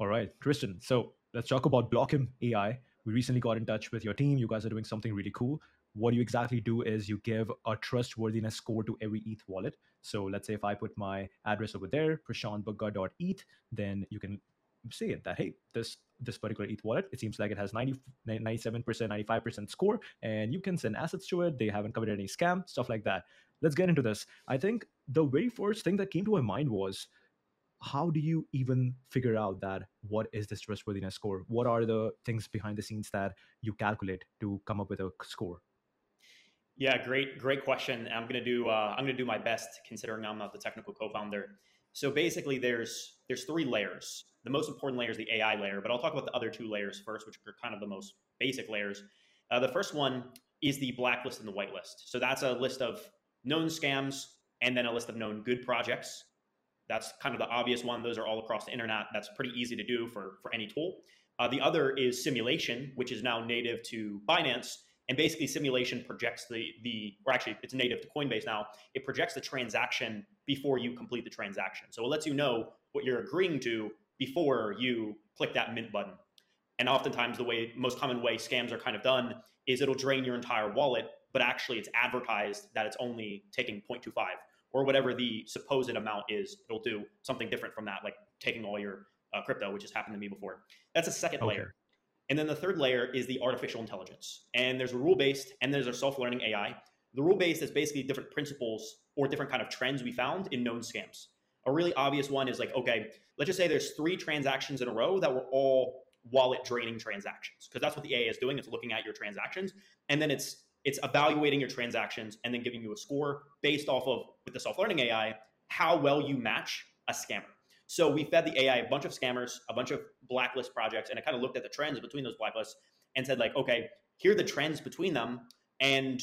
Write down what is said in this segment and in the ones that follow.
All right, Tristen. So let's talk about Blockem AI. We recently got in touch with your team. You guys are doing something really cool. What you exactly do is you give a trustworthiness score to every ETH wallet. So let's say if I put my address over there, prashantbagga.eth, then you can say it that hey, this this particular ETH wallet, it seems like it has 90, 97%, 95% score, and you can send assets to it. They haven't committed any scam, stuff like that. Let's get into this. I think the very first thing that came to my mind was how do you even figure out that what is this trustworthiness score? What are the things behind the scenes that you calculate to come up with a score? Yeah great great question. I'm to do uh, i'm to do my best considering i'm not the technical co-founder. So basically there's there's three layers. The most important layer is the ai layer but i'll talk about the other two layers first which are kind of the most basic layers. Uh, the first one is the blacklist and the whitelist. So that's a list of known scams and then a list of known good projects that's kind of the obvious one. Those are all across the internet. That's pretty easy to do for, for any tool. Uh, the other is simulation, which is now native to Binance. And basically, simulation projects the, the, or actually, it's native to Coinbase now. It projects the transaction before you complete the transaction. So it lets you know what you're agreeing to before you click that mint button. And oftentimes, the way, most common way scams are kind of done is it'll drain your entire wallet, but actually, it's advertised that it's only taking 0.25 or whatever the supposed amount is, it'll do something different from that, like taking all your uh, crypto, which has happened to me before. That's a second okay. layer. And then the third layer is the artificial intelligence. And there's a rule based and there's a self learning AI. The rule based is basically different principles or different kind of trends we found in known scams. A really obvious one is like, okay, let's just say there's three transactions in a row that were all wallet draining transactions because that's what the AI is doing. It's looking at your transactions and then it's it's evaluating your transactions and then giving you a score based off of with the self-learning AI how well you match a scammer. So we fed the AI a bunch of scammers, a bunch of blacklist projects, and it kind of looked at the trends between those blacklists and said like, okay, here are the trends between them, and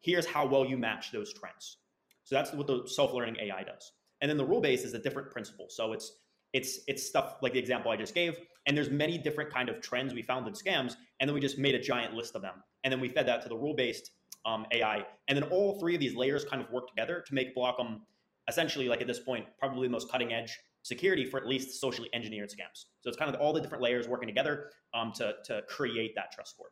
here's how well you match those trends. So that's what the self-learning AI does. And then the rule base is a different principle. So it's it's it's stuff like the example I just gave, and there's many different kind of trends we found in scams, and then we just made a giant list of them, and then we fed that to the rule-based um, AI, and then all three of these layers kind of work together to make Blockem essentially, like at this point, probably the most cutting-edge security for at least socially engineered scams. So it's kind of all the different layers working together um, to to create that trust score.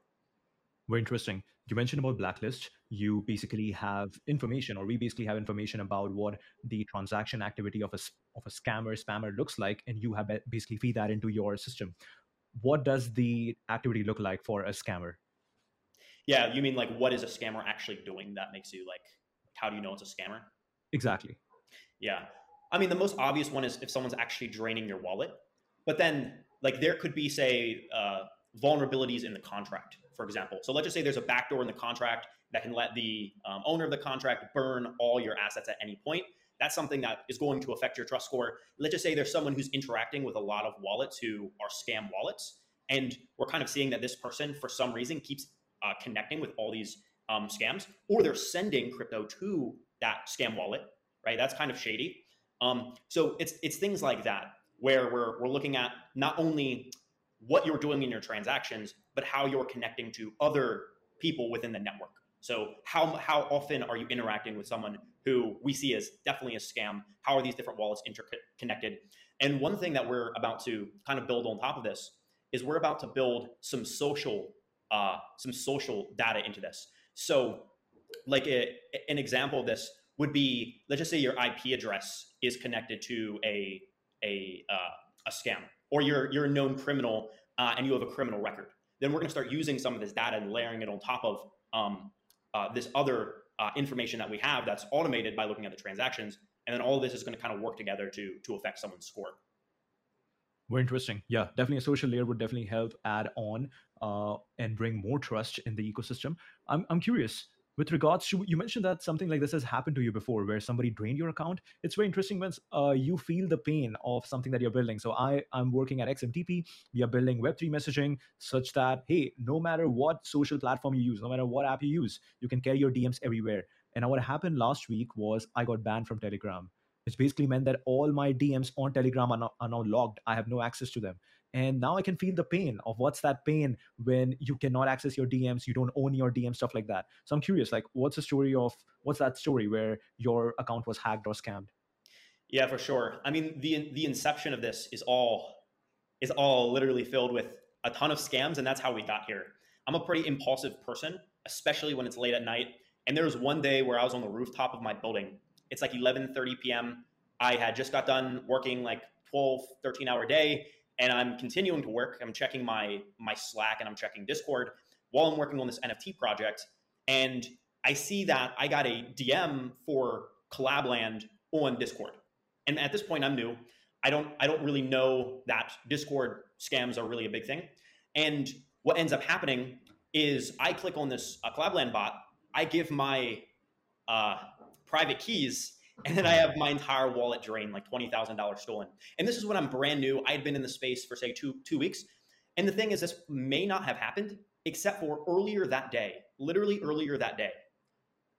Very interesting. You mentioned about blacklist. You basically have information, or we basically have information about what the transaction activity of a of a scammer spammer looks like, and you have basically feed that into your system. What does the activity look like for a scammer? Yeah, you mean like what is a scammer actually doing that makes you like how do you know it's a scammer? Exactly. Yeah. I mean, the most obvious one is if someone's actually draining your wallet. But then, like, there could be, say, uh, vulnerabilities in the contract, for example. So let's just say there's a backdoor in the contract that can let the um, owner of the contract burn all your assets at any point. That's something that is going to affect your trust score. Let's just say there's someone who's interacting with a lot of wallets who are scam wallets. And we're kind of seeing that this person, for some reason, keeps uh, connecting with all these um, scams, or they're sending crypto to that scam wallet, right? That's kind of shady. Um, so it's it's things like that where we're we're looking at not only what you're doing in your transactions, but how you're connecting to other people within the network. So how how often are you interacting with someone who we see as definitely a scam? How are these different wallets interconnected? And one thing that we're about to kind of build on top of this is we're about to build some social uh, some social data into this. So like a, an example of this would be let's just say your IP address is connected to a a uh, a scam or you're you're a known criminal uh, and you have a criminal record, then we're going to start using some of this data and layering it on top of um, uh, this other uh, information that we have that's automated by looking at the transactions, and then all of this is going to kind of work together to to affect someone's score. Very interesting. Yeah, definitely a social layer would definitely help add on uh, and bring more trust in the ecosystem. I'm I'm curious with regards to you mentioned that something like this has happened to you before where somebody drained your account it's very interesting when uh, you feel the pain of something that you're building so i i'm working at xmtp we are building web3 messaging such that hey no matter what social platform you use no matter what app you use you can carry your dms everywhere and what happened last week was i got banned from telegram which basically meant that all my DMs on Telegram are are now logged. I have no access to them. And now I can feel the pain of what's that pain when you cannot access your DMs, you don't own your DM, stuff like that. So I'm curious, like, what's the story of what's that story where your account was hacked or scammed? Yeah, for sure. I mean, the the inception of this is all is all literally filled with a ton of scams, and that's how we got here. I'm a pretty impulsive person, especially when it's late at night. And there was one day where I was on the rooftop of my building. It's like 11:30 p.m. I had just got done working like 12, 13 hour day, and I'm continuing to work. I'm checking my my Slack and I'm checking Discord while I'm working on this NFT project. And I see that I got a DM for Collabland on Discord. And at this point, I'm new. I don't I don't really know that Discord scams are really a big thing. And what ends up happening is I click on this uh, Collabland bot. I give my uh, private keys, and then I have my entire wallet drained, like twenty thousand dollars stolen. And this is when I'm brand new. I had been in the space for say two two weeks. And the thing is, this may not have happened except for earlier that day, literally earlier that day.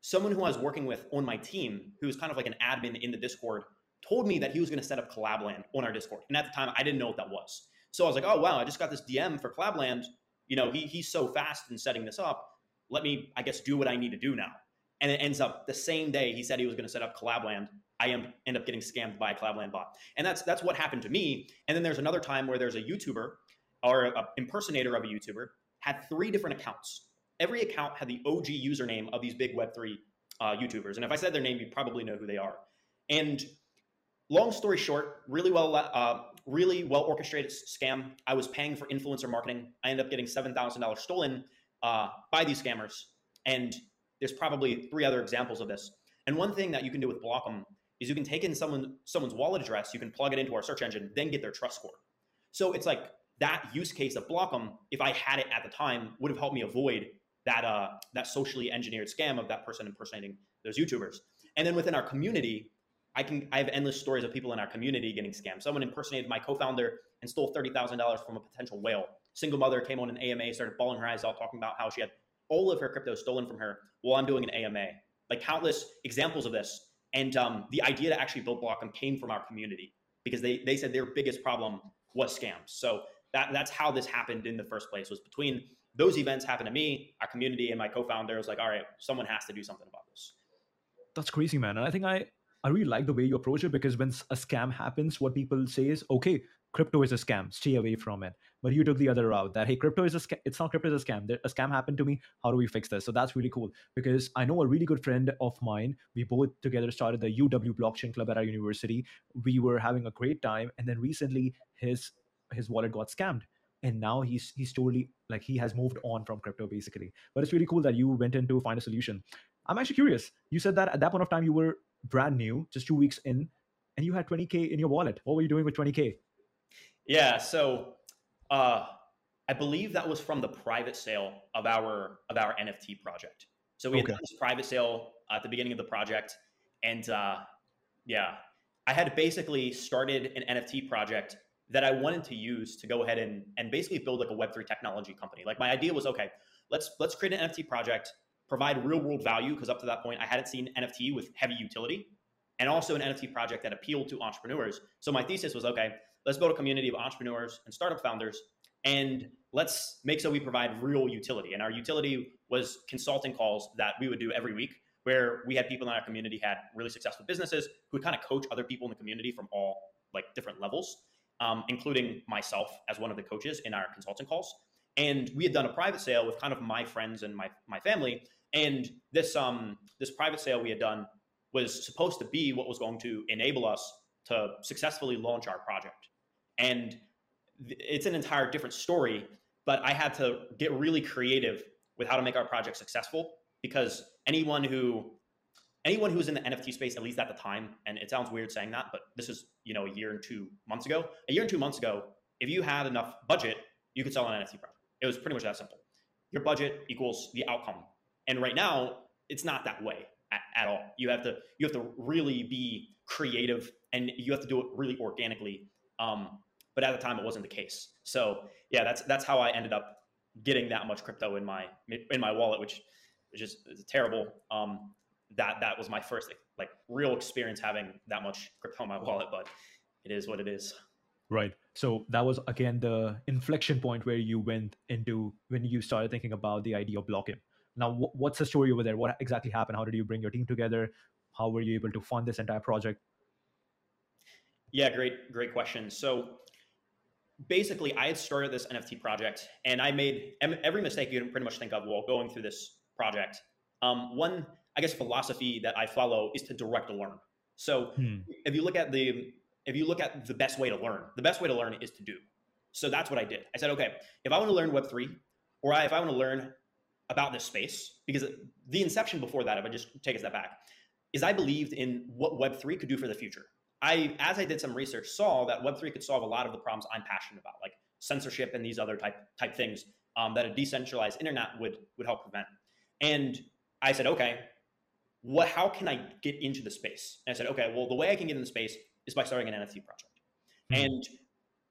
Someone who I was working with on my team, who was kind of like an admin in the Discord, told me that he was going to set up Collabland on our Discord. And at the time, I didn't know what that was. So I was like, oh, wow, I just got this DM for Collabland. You know, he, he's so fast in setting this up. Let me, I guess, do what I need to do now. And it ends up the same day he said he was going to set up Collabland. I am, end up getting scammed by a Collabland bot. And that's, that's what happened to me. And then there's another time where there's a YouTuber or an impersonator of a YouTuber had three different accounts. Every account had the OG username of these big Web3 uh, YouTubers. And if I said their name, you probably know who they are. And long story short, really well, uh, really well orchestrated scam. I was paying for influencer marketing. I ended up getting seven thousand dollars stolen uh, by these scammers, and there's probably three other examples of this. And one thing that you can do with Blockem is you can take in someone someone's wallet address, you can plug it into our search engine, then get their trust score. So it's like that use case of Blockem, if I had it at the time, would have helped me avoid that uh, that socially engineered scam of that person impersonating those YouTubers. And then within our community, I can I have endless stories of people in our community getting scammed. Someone impersonated my co-founder and stole thirty thousand dollars from a potential whale. Single mother came on an AMA, started bawling her eyes out, talking about how she had all of her crypto stolen from her while I'm doing an AMA. Like countless examples of this. And um, the idea to actually build Blockem came from our community because they they said their biggest problem was scams. So that that's how this happened in the first place was between those events happened to me, our community, and my co-founder was like, all right, someone has to do something about this. That's crazy, man. And I think I I really like the way you approach it because when a scam happens, what people say is, okay, crypto is a scam, stay away from it. But you took the other route that, hey, crypto is a scam. It's not crypto is a scam. A scam happened to me. How do we fix this? So that's really cool because I know a really good friend of mine. We both together started the UW Blockchain Club at our university. We were having a great time. And then recently his his wallet got scammed and now he's he's totally like he has moved on from crypto basically but it's really cool that you went in to find a solution i'm actually curious you said that at that point of time you were brand new, just two weeks in, and you had 20k in your wallet. What were you doing with 20k? Yeah, so uh, I believe that was from the private sale of our of our NFT project. So we okay. had this private sale at the beginning of the project, and uh, yeah, I had basically started an NFT project that I wanted to use to go ahead and and basically build like a Web3 technology company. Like my idea was okay, let's let's create an NFT project provide real world value because up to that point I hadn't seen NFT with heavy utility and also an NFT project that appealed to entrepreneurs. So my thesis was okay, let's build a community of entrepreneurs and startup founders and let's make so we provide real utility. And our utility was consulting calls that we would do every week where we had people in our community had really successful businesses who would kind of coach other people in the community from all like different levels, um, including myself as one of the coaches in our consulting calls. And we had done a private sale with kind of my friends and my, my family and this um this private sale we had done was supposed to be what was going to enable us to successfully launch our project. And it's an entire different story, but I had to get really creative with how to make our project successful because anyone who anyone who was in the NFT space, at least at the time, and it sounds weird saying that, but this is you know a year and two months ago. A year and two months ago, if you had enough budget, you could sell an NFT project. It was pretty much that simple. Your budget equals the outcome and right now, it's not that way at, at all. You have to you have to really be creative, and you have to do it really organically. Um, but at the time, it wasn't the case. So yeah, that's that's how I ended up getting that much crypto in my in my wallet, which which is, is terrible. Um, that that was my first like real experience having that much crypto in my wallet, but it is what it is. Right. So that was again the inflection point where you went into when you started thinking about the idea of Blockem. Now, what's the story over there? What exactly happened? How did you bring your team together? How were you able to fund this entire project? Yeah, great, great question. So basically, I had started this NFT project, and I made every mistake you can pretty much think of while going through this project. Um, one, I guess, philosophy that I follow is to direct to learn. So hmm. if you look at the if you look at the best way to learn, the best way to learn is to do. So that's what I did. I said, okay, if I want to learn Web three, or if I want to learn about this space, because the inception before that, if I just take a step back, is I believed in what Web three could do for the future. I, as I did some research, saw that Web3 could solve a lot of the problems I'm passionate about, like censorship and these other type type things um, that a decentralized internet would would help prevent. And I said, okay, what? How can I get into the space? And I said, okay, well, the way I can get in the space is by starting an NFT project, mm-hmm. and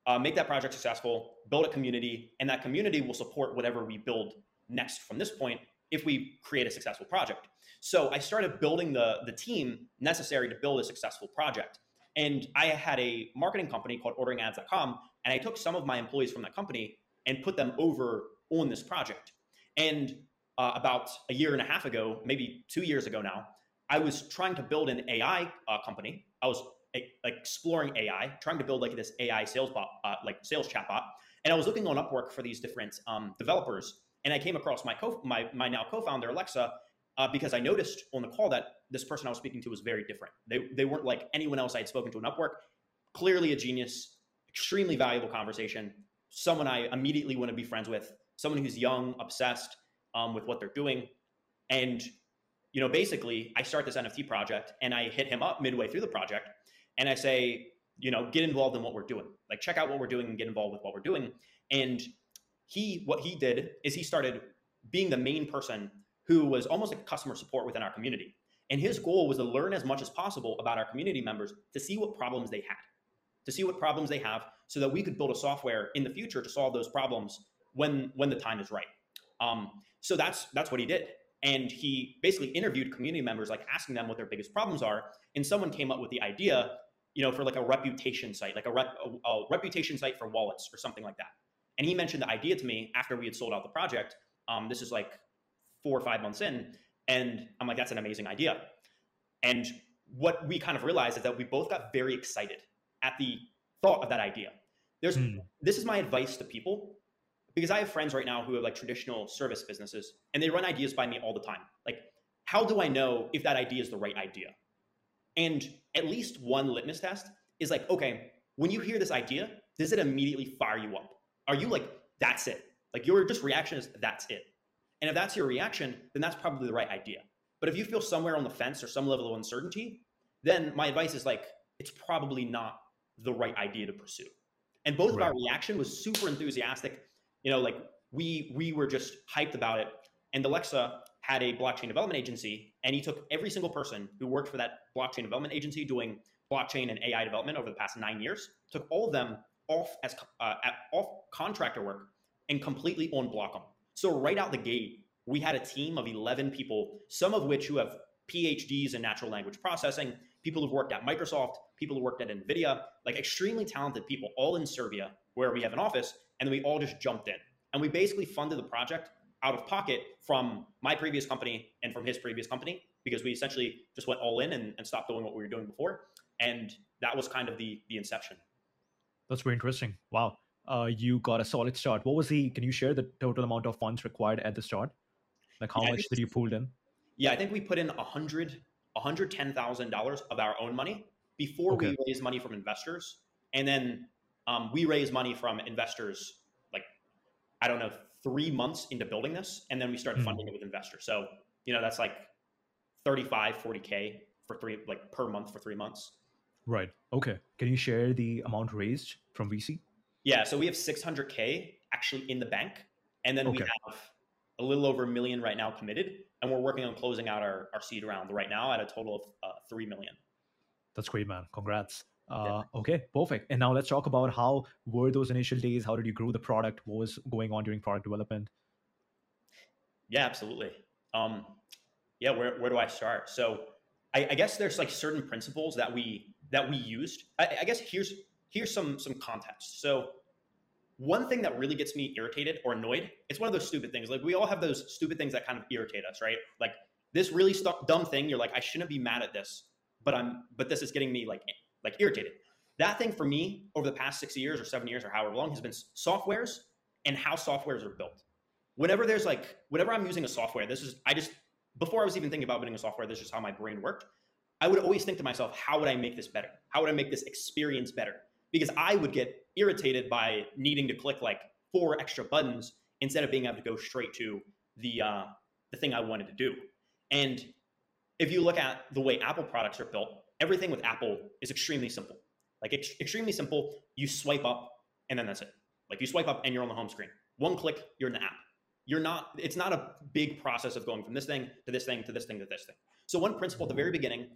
uh, make that project successful, build a community, and that community will support whatever we build next from this point if we create a successful project. So I started building the the team necessary to build a successful project. And I had a marketing company called orderingads.com, and I took some of my employees from that company and put them over on this project. And uh, about a year and a half ago, maybe two years ago now, I was trying to build an AI uh, company. I was like exploring AI, trying to build like this AI sales bot, uh, like sales chatbot. And I was looking on Upwork for these different um, developers, and I came across my co- my my now co-founder Alexa, uh, because I noticed on the call that this person I was speaking to was very different. They, they weren't like anyone else I had spoken to in Upwork. Clearly a genius, extremely valuable conversation, someone I immediately want to be friends with, someone who's young, obsessed um, with what they're doing. And, you know, basically, I start this NFT project and I hit him up midway through the project and I say, you know, get involved in what we're doing. Like, check out what we're doing and get involved with what we're doing. And he, what he did is he started being the main person who was almost like customer support within our community. And his goal was to learn as much as possible about our community members to see what problems they had, to see what problems they have, so that we could build a software in the future to solve those problems when when the time is right. Um, so that's that's what he did, and he basically interviewed community members, like asking them what their biggest problems are. And someone came up with the idea, you know, for like a reputation site, like a, rep, a, a reputation site for wallets or something like that. And he mentioned the idea to me after we had sold out the project. Um, this is like four or five months in. And I'm like, that's an amazing idea. And what we kind of realized is that we both got very excited at the thought of that idea. There's mm. this is my advice to people because I have friends right now who have like traditional service businesses and they run ideas by me all the time. Like, how do I know if that idea is the right idea? And at least one litmus test is like, okay, when you hear this idea, does it immediately fire you up? Are you like, that's it? Like your just reaction is that's it. And if that's your reaction, then that's probably the right idea. But if you feel somewhere on the fence or some level of uncertainty, then my advice is like, it's probably not the right idea to pursue. And both right. of our reaction was super enthusiastic. You know, like we we were just hyped about it. And Alexa had a blockchain development agency, and he took every single person who worked for that blockchain development agency doing blockchain and AI development over the past nine years, took all of them off as uh, off contractor work and completely on Blockem. So right out the gate, we had a team of 11 people, some of which who have PhDs in natural language processing, people who've worked at Microsoft, people who worked at NVIDIA, like extremely talented people, all in Serbia, where we have an office, and we all just jumped in. And we basically funded the project out of pocket from my previous company and from his previous company because we essentially just went all in and, and stopped doing what we were doing before. And that was kind of the the inception. That's very interesting. Wow uh, you got a solid start. What was the? Can you share the total amount of funds required at the start? Like how yeah, much did you pull in? Yeah, I think we put in a hundred, a hundred ten thousand dollars of our own money before okay. we raised money from investors, and then um, we raised money from investors like I don't know three months into building this, and then we started mm-hmm. funding it with investors. So you know that's like 35, 40 k for three like per month for three months. Right. Okay. Can you share the amount raised from VC? Yeah, so we have 600k actually in the bank, and then okay. we have a little over a million right now committed, and we're working on closing out our, our seed round right now at a total of uh, three million. That's great, man. Congrats. Uh, yeah. Okay, perfect. And now let's talk about how were those initial days? How did you grow the product? What was going on during product development? Yeah, absolutely. Um, yeah, where where do I start? So I, I, guess there's like certain principles that we that we used. I, I guess here's here's some some context. So one thing that really gets me irritated or annoyed, it's one of those stupid things. Like we all have those stupid things that kind of irritate us, right? Like this really st- dumb thing. You're like, I shouldn't be mad at this, but I'm, but this is getting me like, like irritated. that thing for me over the past six years or seven years or however long has been softwares and how softwares are built. Whenever there's like, whenever I'm using a software, this is, I just, before I was even thinking about building a software, this is how my brain worked. I would always think to myself, how would I make this better? How would I make this experience better? Because I would get irritated by needing to click like four extra buttons instead of being able to go straight to the uh, the thing I wanted to do. And if you look at the way Apple products are built, everything with Apple is extremely simple. Like ex- extremely simple. You swipe up and then that's it. Like you swipe up and you're on the home screen. One click, you're in the app. You're not. It's not a big process of going from this thing to this thing to this thing to this thing. So one principle at the very beginning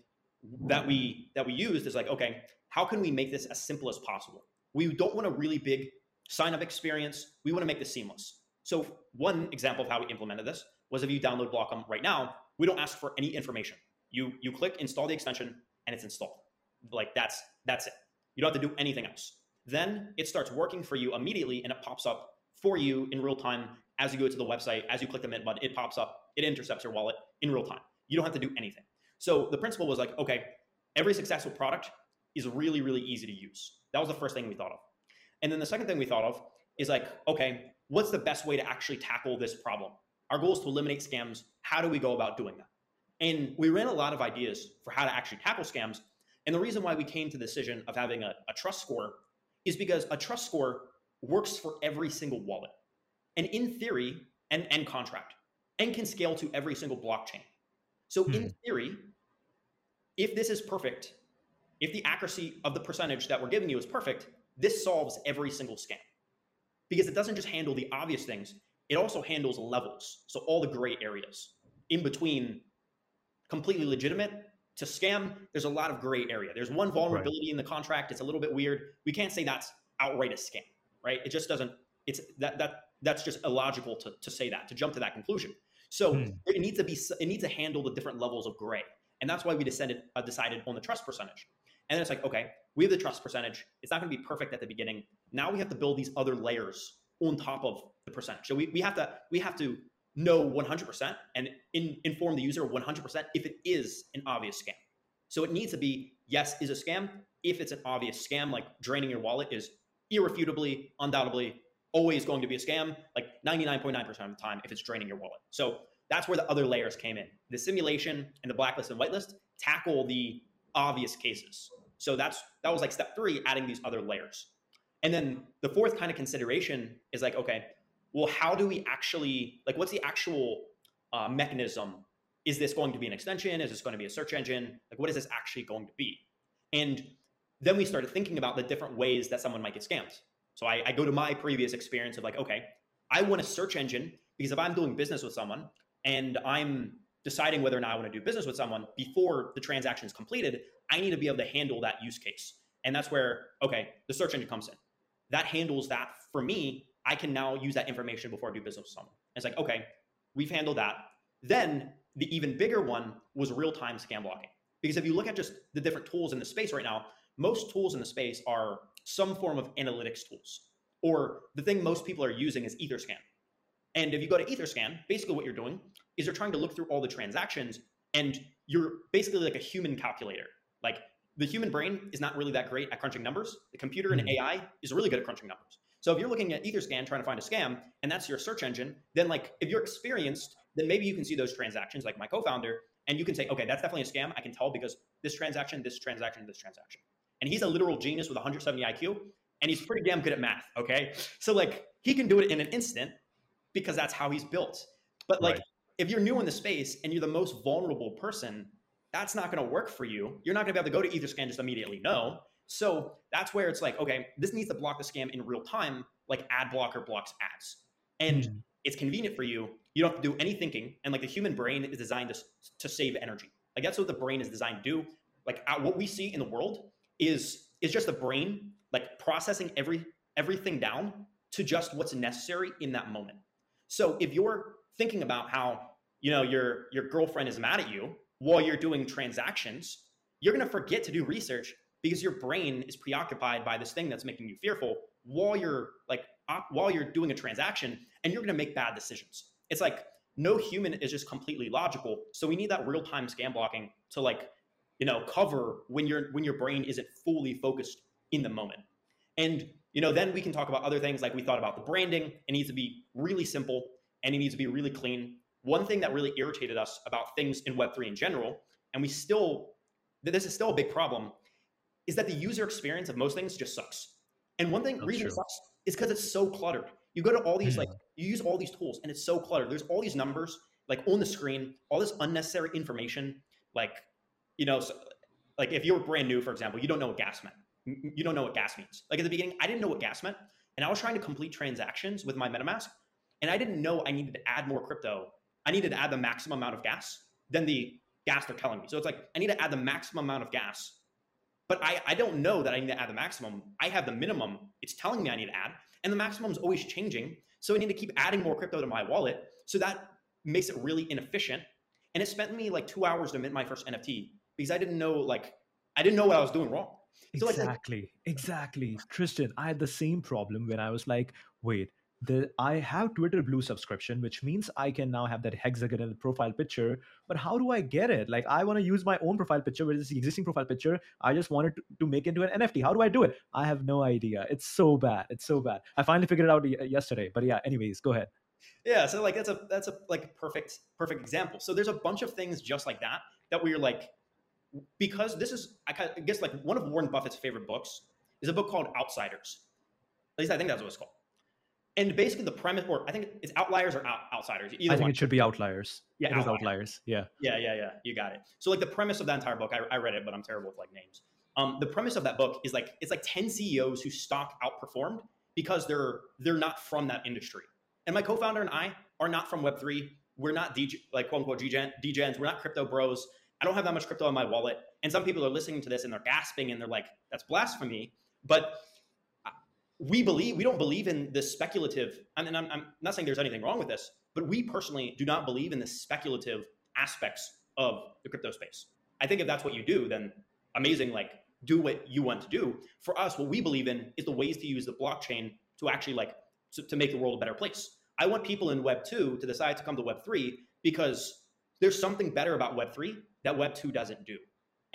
that we that we used is like, okay, how can we make this as simple as possible? We don't want a really big sign up experience. We want to make this seamless. So one example of how we implemented this was if you download Blockem right now, we don't ask for any information. You you click install the extension and it's installed. Like that's that's it. You don't have to do anything else. Then it starts working for you immediately and it pops up for you in real time as you go to the website, as you click the mint button, it pops up, it intercepts your wallet in real time. You don't have to do anything. So the principle was like, okay, every successful product is really, really easy to use. That was the first thing we thought of. And then the second thing we thought of is like, okay, what's the best way to actually tackle this problem? Our goal is to eliminate scams. How do we go about doing that? And we ran a lot of ideas for how to actually tackle scams. And the reason why we came to the decision of having a, a trust score is because a trust score works for every single wallet. And in theory, and, and contract, and can scale to every single blockchain. So hmm. in theory, if this is perfect, if the accuracy of the percentage that we're giving you is perfect, this solves every single scam because it doesn't just handle the obvious things, it also handles levels. So all the gray areas in between completely legitimate to scam, there's a lot of gray area. There's one vulnerability right. in the contract. It's a little bit weird. We can't say that's outright a scam, right? It just doesn't, it's that, that, that's just illogical to, to say that, to jump to that conclusion. So hmm. it needs to be, it needs to handle the different levels of gray. And that's why we descended, uh, decided on the trust percentage. And then it's like, okay, we have the trust percentage. It's not going to be perfect at the beginning. Now we have to build these other layers on top of the percentage. So we, we have to we have to know 100% and in, inform the user 100% if it is an obvious scam. So it needs to be yes is a scam. If it's an obvious scam, like draining your wallet is irrefutably, undoubtedly, always going to be a scam. Like 99.9% of the time, if it's draining your wallet. So that's where the other layers came in. The simulation and the blacklist and whitelist tackle the obvious cases. So that's that was like step three, adding these other layers. And then the fourth kind of consideration is like, okay, well, how do we actually like what's the actual uh, mechanism? Is this going to be an extension? Is this going to be a search engine? Like, what is this actually going to be? And then we started thinking about the different ways that someone might get scammed. So I, I go to my previous experience of like, okay, I want a search engine because if I'm doing business with someone and I'm deciding whether or not I want to do business with someone before the transaction is completed, I need to be able to handle that use case. And that's where, okay, the search engine comes in. That handles that for me. I can now use that information before I do business with someone. It's like, okay, we've handled that. Then the even bigger one was real time scam blocking. Because if you look at just the different tools in the space right now, most tools in the space are some form of analytics tools. Or the thing most people are using is Etherscan. And if you go to Etherscan, basically what you're doing is you're trying to look through all the transactions and you're basically like a human calculator. Like the human brain is not really that great at crunching numbers. The computer and mm-hmm. AI is really good at crunching numbers. So if you're looking at Etherscan trying to find a scam and that's your search engine, then like if you're experienced, then maybe you can see those transactions like my co-founder and you can say, okay, that's definitely a scam. I can tell because this transaction, this transaction, this transaction. And he's a literal genius with 170 IQ and he's pretty damn good at math. Okay. So like he can do it in an instant because that's how he's built. But like right. if you're new in the space and you're the most vulnerable person, that's not going to work for you. You're not going to be able to go to Etherscan just immediately. No. So that's where it's like, okay, this needs to block the scam in real time, like ad blocker blocks ads. And mm it's convenient for you. You don't have to do any thinking. And like the human brain is designed to, to save energy. Like that's what the brain is designed to do. Like what we see in the world is is just the brain like processing every everything down to just what's necessary in that moment. So if you're thinking about how, you know, your your girlfriend is mad at you while you're doing transactions, you're going to forget to do research because your brain is preoccupied by this thing that's making you fearful while you're like op- while you're doing a transaction and you're going to make bad decisions. It's like no human is just completely logical. So we need that real-time scam blocking to like, you know, cover when your when your brain isn't fully focused in the moment. And you know, then we can talk about other things like we thought about the branding. It needs to be really simple and it needs to be really clean. One thing that really irritated us about things in Web3 in general, and we still, this is still a big problem, is that the user experience of most things just sucks. And one thing, That's reason true. it sucks is because it's so cluttered. You go to all these, like, hmm. you use all these tools and it's so cluttered. There's all these numbers like on the screen, all this unnecessary information. Like, you know, so, like if you're brand new, for example, you don't know what gas meant you don't know what gas means. Like at the beginning, I didn't know what gas meant. And I was trying to complete transactions with my MetaMask. And I didn't know I needed to add more crypto. I needed to add the maximum amount of gas than the gas they're telling me. So it's like, I need to add the maximum amount of gas. But I, I don't know that I need to add the maximum. I have the minimum. It's telling me I need to add. And the maximum is always changing. So I need to keep adding more crypto to my wallet. So that makes it really inefficient. And it spent me like two hours to mint my first NFT because I didn't know, like, I didn't know what I was doing wrong. So exactly, like, exactly. Tristen, I had the same problem when I was like, wait, the I have Twitter Blue subscription, which means I can now have that hexagonal profile picture. But how do I get it? Like, I want to use my own profile picture, which is the existing profile picture. I just wanted to, to make into an NFT. How do I do it? I have no idea. It's so bad. It's so bad. I finally figured it out uh, yesterday. But yeah, anyways, go ahead. Yeah, so like that's a that's a like perfect perfect example. So there's a bunch of things just like that that we're like because this is I guess like one of Warren Buffett's favorite books is a book called Outsiders. At least I think that's what it's called. And basically, the premise, or I think it's outliers or out, outsiders. I think one. it should be outliers. Yeah, it outliers. outliers. Yeah. Yeah, yeah, yeah. You got it. So, like the premise of that entire book, I, I read it, but I'm terrible with like names. Um, the premise of that book is like it's like ten CEOs whose stock outperformed because they're they're not from that industry. And my co-founder and I are not from Web three. We're not DJ, like quote unquote degens. We're not crypto bros. I don't have that much crypto in my wallet. And some people are listening to this and they're gasping and they're like, that's blasphemy. But we believe, we don't believe in this speculative, and I'm, I'm not saying there's anything wrong with this, but we personally do not believe in the speculative aspects of the crypto space. I think if that's what you do, then amazing, like do what you want to do. For us, what we believe in is the ways to use the blockchain to actually like to, to make the world a better place. I want people in Web 2 to decide to come to Web 3 because there's something better about Web 3 that Web 2 doesn't do.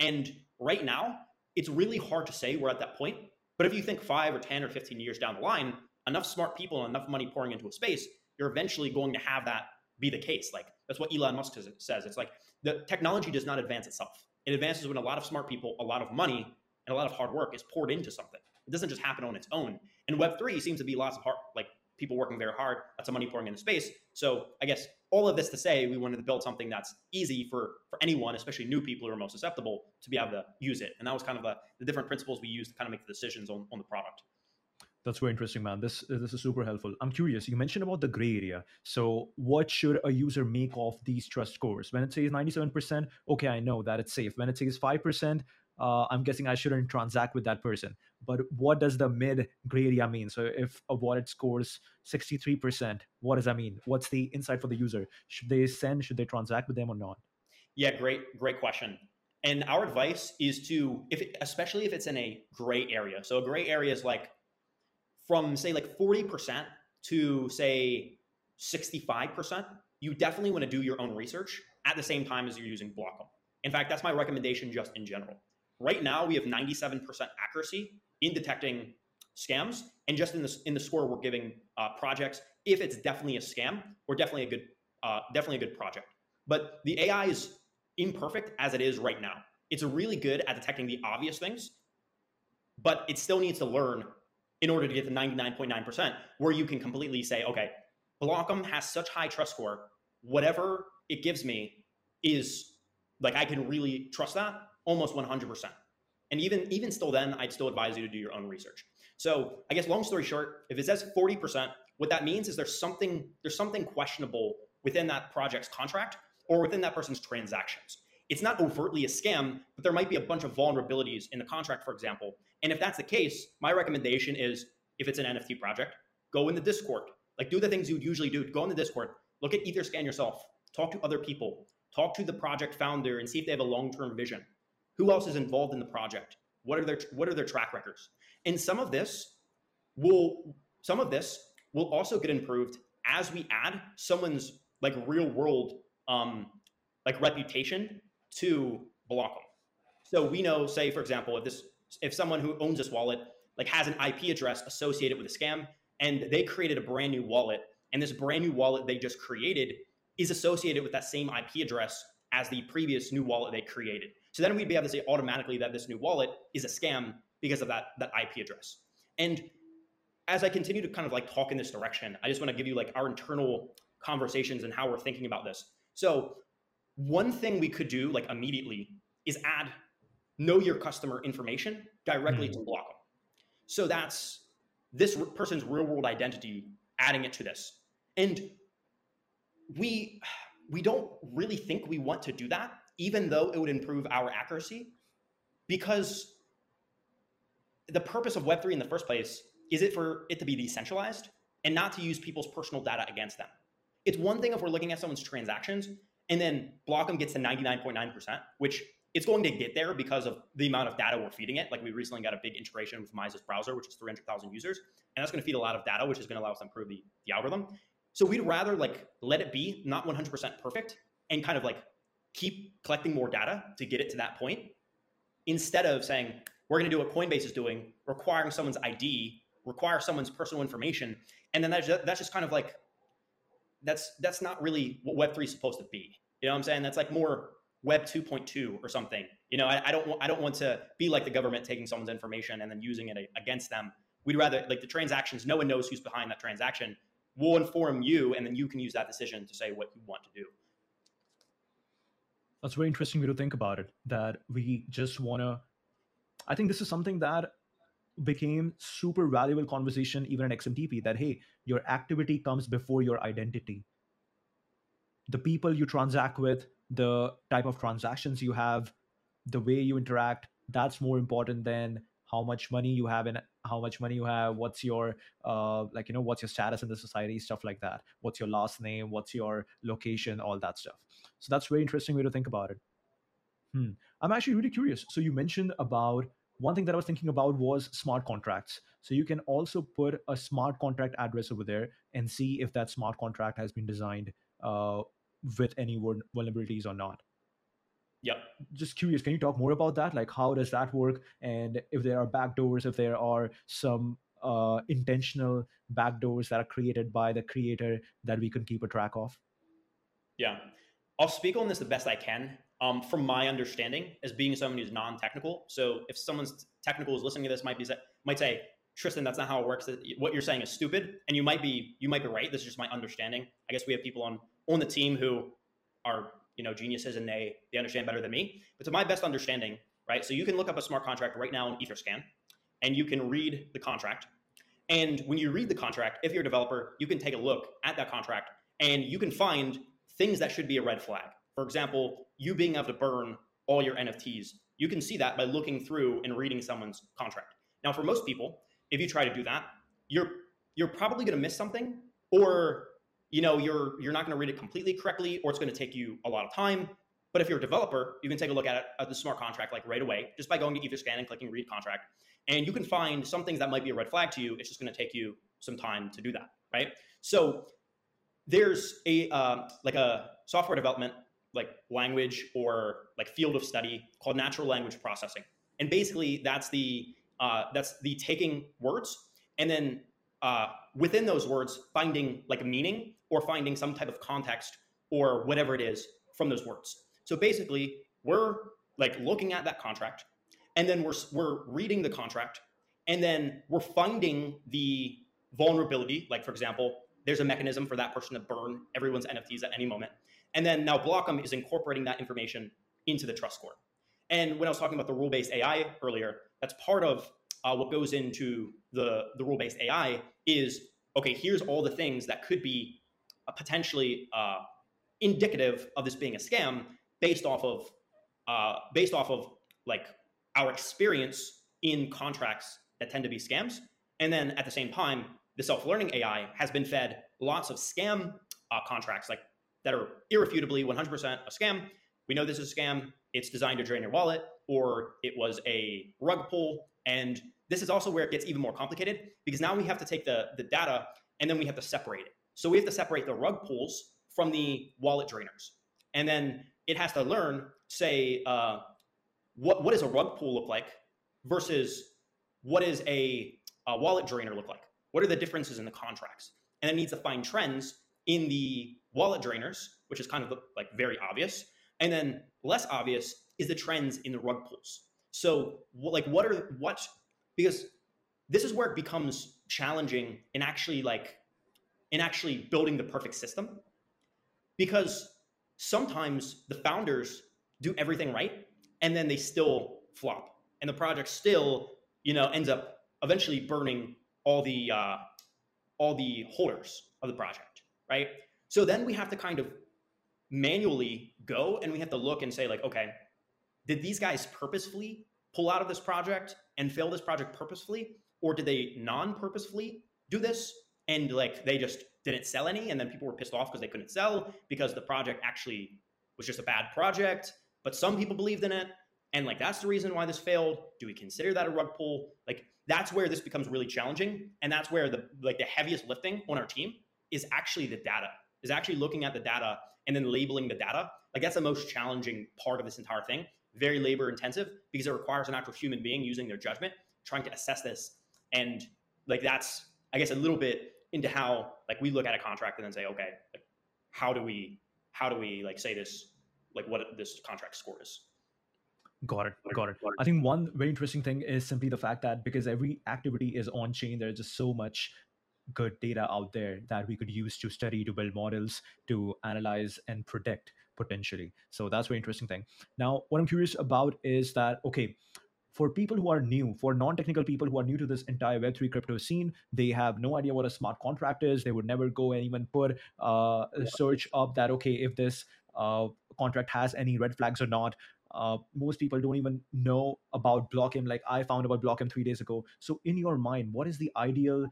And right now, it's really hard to say we're at that point. But if you think five or 10 or 15 years down the line, enough smart people and enough money pouring into a space, you're eventually going to have that be the case. Like that's what Elon Musk says. It's like the technology does not advance itself. It advances when a lot of smart people, a lot of money, and a lot of hard work is poured into something. It doesn't just happen on its own. And Web3 seems to be lots of hard, like people working very hard, lots of money pouring into space. So I guess all of this to say, we wanted to build something that's easy for for anyone, especially new people who are most susceptible, to be able to use it. And that was kind of the, the different principles we used to kind of make the decisions on, on the product. That's very interesting, man. This this is super helpful. I'm curious. You mentioned about the gray area. So, what should a user make of these trust scores? When it says 97%, okay, I know that it's safe. When it says 5%, uh, I'm guessing I shouldn't transact with that person. But what does the mid gray area mean? So if a wallet scores 63%, what does that mean? What's the insight for the user? Should they send? Should they transact with them or not? Yeah, great, great question. And our advice is to, if it, especially if it's in a gray area. So a gray area is like from say like 40% to say 65%. You definitely want to do your own research at the same time as you're using Blockem. In fact, that's my recommendation just in general. Right now, we have 97% accuracy in detecting scams, and just in the in the score we're giving uh, projects, if it's definitely a scam or definitely a good uh, definitely a good project. But the AI is imperfect as it is right now. It's really good at detecting the obvious things, but it still needs to learn in order to get to 99.9% where you can completely say, okay, Blockem has such high trust score, whatever it gives me is like I can really trust that almost 100%. And even even still then, I'd still advise you to do your own research. So I guess long story short, if it says 40%, what that means is there's something there's something questionable within that project's contract or within that person's transactions. It's not overtly a scam, but there might be a bunch of vulnerabilities in the contract, for example. And if that's the case, my recommendation is if it's an NFT project, go in the Discord. Like do the things you would usually do. Go in the Discord, look at Etherscan yourself, talk to other people, talk to the project founder and see if they have a long-term vision. Who else is involved in the project? What are their what are their track records? And some of this will some of this will also get improved as we add someone's like real world um, like reputation to Blockem. So we know, say for example, if this if someone who owns this wallet like has an IP address associated with a scam and they created a brand new wallet and this brand new wallet they just created is associated with that same IP address as the previous new wallet they created. So then we'd be able to say automatically that this new wallet is a scam because of that, that IP address. And as I continue to kind of like talk in this direction, I just want to give you like our internal conversations and how we're thinking about this. So one thing we could do like immediately is add know your customer information directly mm-hmm. to Blockem. So that's this person's real world identity, adding it to this. And we we don't really think we want to do that, even though it would improve our accuracy, because the purpose of Web3 in the first place is it for it to be decentralized and not to use people's personal data against them. It's one thing if we're looking at someone's transactions and then Blockem gets to 99.9%, which it's going to get there because of the amount of data we're feeding it. Like we recently got a big integration with Mises browser, which is 300,000 users, and that's going to feed a lot of data, which is going to allow us to improve the, the algorithm. So we'd rather like let it be not 100% perfect and kind of like keep collecting more data to get it to that point instead of saying we're going to do what Coinbase is doing, requiring someone's ID, require someone's personal information, and then that's just, that's just kind of like that's that's not really what Web three is supposed to be. You know what I'm saying? That's like more Web 2.2 or something. You know, I, I don't I don't want to be like the government taking someone's information and then using it against them. We'd rather like the transactions. No one knows who's behind that transaction we'll inform you, and then you can use that decision to say what you want to do. That's very interesting way to think about it. That we just want to. I think this is something that became super valuable conversation even at XMTP. That hey, your activity comes before your identity. The people you transact with, the type of transactions you have, the way you interact, that's more important than how much money you have and how much money you have what's your uh, like you know what's your status in the society stuff like that. What's your last name what's your location all that stuff. So that's very interesting way to think about it. Hmm. i'm actually really curious. So you mentioned about one thing that i was thinking about was smart contracts. So you can also put a smart contract address over there and see if that smart contract has been designed uh, with any vulnerabilities or not Yep. Just curious, can you talk more about that? Like, how does that work? And if there are backdoors, if there are some uh, intentional backdoors that are created by the creator that we can keep a track of? Yeah. I'll speak on this the best I can. Um, from my understanding, as being someone who's non-technical, so if someone's technical is listening to this, might be might say, Tristen, that's not how it works. What you're saying is stupid, and you might be you might be right. This is just my understanding. I guess we have people on on the team who are you know geniuses and they they understand better than me. But to my best understanding, right? So you can look up a smart contract right now in Etherscan, and you can read the contract. And when you read the contract, if you're a developer, you can take a look at that contract and you can find things that should be a red flag. For example, you being able to burn all your NFTs. You can see that by looking through and reading someone's contract. Now, for most people, if you try to do that, you're you're probably going to miss something, or you know you're you're not going to read it completely correctly or it's going to take you a lot of time. But if you're a developer you can take a look at it at the smart contract like right away just by going to etherscan and clicking read contract. And you can find some things that might be a red flag to you it's just going to take you some time to do that right? So there's a uh, like a software development like language or like field of study called natural language processing. And basically that's the uh, that's the taking words and then uh, within those words finding like a meaning or finding some type of context or whatever it is from those words. So basically, we're like looking at that contract and then we're we're reading the contract and then we're finding the vulnerability like for example there's a mechanism for that person to burn everyone's nfts at any moment and then now blockem is incorporating that information into the trust score and when i was talking about the rule-based ai earlier that's part of uh, what goes into the, the rule-based ai is okay here's all the things that could be uh, potentially uh, indicative of this being a scam based off of uh, based off of like our experience in contracts that tend to be scams. And then at the same time, the self-learning AI has been fed lots of scam uh, contracts like that are irrefutably 100% a scam. We know this is a scam. It's designed to drain your wallet, or it was a rug pull. And this is also where it gets even more complicated because now we have to take the, the data and then we have to separate it. So we have to separate the rug pulls from the wallet drainers. And then it has to learn, say, uh, what, what does a rug pull look like? versus what is a, a wallet drainer look like? What are the differences in the contracts? And it needs to find trends in the wallet drainers, which is kind of like very obvious. And then less obvious is the trends in the rug pulls. So like what are what because this is where it becomes challenging in actually like in actually building the perfect system. Because sometimes the founders do everything right and then they still flop. And the project still you know ends up eventually burning all the uh, all the holders of the project right? So then we have to kind of manually go and we have to look and say like okay did these guys purposefully pull out of this project and fail this project purposefully or did they non-purposefully do this and like they just didn't sell any and then people were pissed off because they couldn't sell because the project actually was just a bad project but some people believed in it and like that's the reason why this failed. Do we consider that a rug pull? Like that's where this becomes really challenging and that's where the like the heaviest lifting on our team is actually the data is actually looking at the data and then labeling the data. Like that's the most challenging part of this entire thing very labor intensive because it requires an actual human being using their judgment trying to assess this and like that's i guess a little bit into how like we look at a contract and then say okay like, how do we how do we like say this like what this contract score is Got it. Got it. I think one very interesting thing is simply the fact that because every activity is on chain, there's just so much good data out there that we could use to study, to build models, to analyze and predict potentially. So that's very interesting thing. Now, what I'm curious about is that okay, for people who are new, for non-technical people who are new to this entire Web3 crypto scene, they have no idea what a smart contract is. They would never go and even put uh, a search up that okay, if this uh, contract has any red flags or not. Uh, most people don't even know about Blockem. Like I found about Blockem three days ago. So in your mind, what is the ideal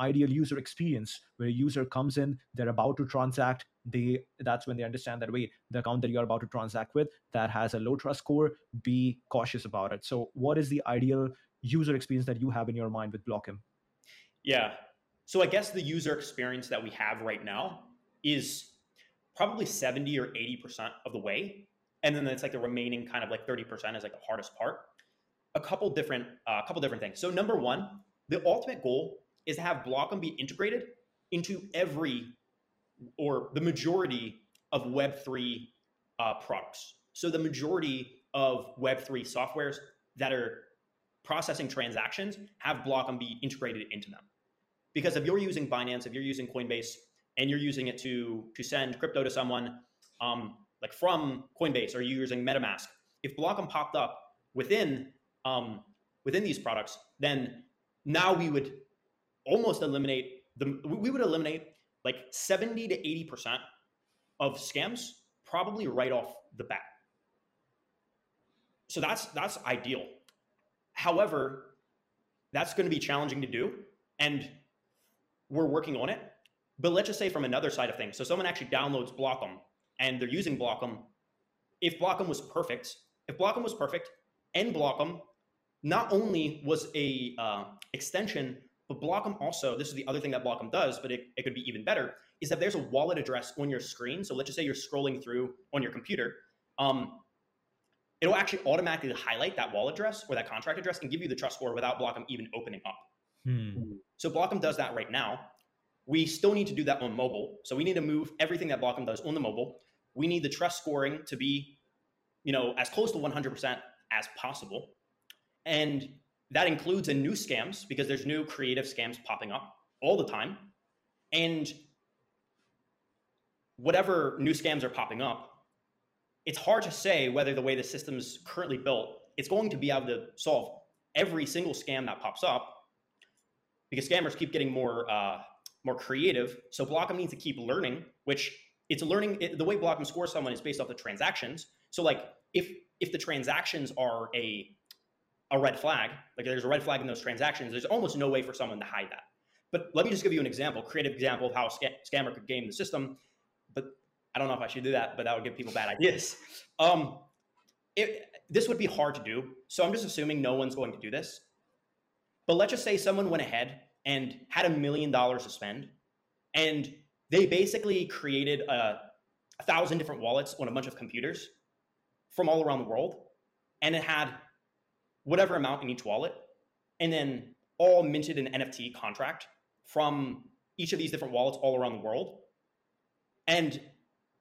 ideal user experience where a user comes in, they're about to transact, they that's when they understand that wait, the account that you're about to transact with that has a low trust score, be cautious about it. So what is the ideal user experience that you have in your mind with Blockem? Yeah. So I guess the user experience that we have right now is probably 70 or 80% of the way and then it's like the remaining kind of like 30% is like the hardest part a couple different a uh, couple different things so number one the ultimate goal is to have Blockem be integrated into every or the majority of web3 uh, products. So the majority of web3 softwares that are processing transactions have Blockem be integrated into them. Because if you're using binance if you're using coinbase and you're using it to to send crypto to someone um, like from Coinbase or you're using MetaMask, if Blockem popped up within um, within these products, then now we would almost eliminate the we would eliminate like 70 to 80 percent of scams probably right off the bat. So that's that's ideal. However, that's going to be challenging to do, and we're working on it. But let's just say from another side of things. So someone actually downloads Blockem and they're using Blockem. if Blockem was perfect, if Blockem was perfect and Blockem not only was a uh, extension, but Blockem also, this is the other thing that Blockem does, but it, it could be even better, is that there's a wallet address on your screen. So let's just say you're scrolling through on your computer. Um, it'll actually automatically highlight that wallet address or that contract address and give you the trust score without Blockem even opening up. Hmm. So Blockem does that right now. We still need to do that on mobile. So we need to move everything that Blockem does on the mobile we need the trust scoring to be, you know, as close to 100% as possible. And that includes in new scams because there's new creative scams popping up all the time. And whatever new scams are popping up, it's hard to say whether the way the system's currently built, it's going to be able to solve every single scam that pops up because scammers keep getting more uh, more creative. So Blockem needs to keep learning, which it's learning it, the way Blockem scores someone is based off the transactions. So like if if the transactions are a a red flag, like there's a red flag in those transactions, there's almost no way for someone to hide that. But let me just give you an example, creative example of how a sc- scammer could game the system. But I don't know if I should do that, but that would give people bad ideas. Um, it, this would be hard to do. So I'm just assuming no one's going to do this. But let's just say someone went ahead and had a million dollars to spend and they basically created a, a thousand different wallets on a bunch of computers from all around the world. And it had whatever amount in each wallet, and then all minted an NFT contract from each of these different wallets all around the world. And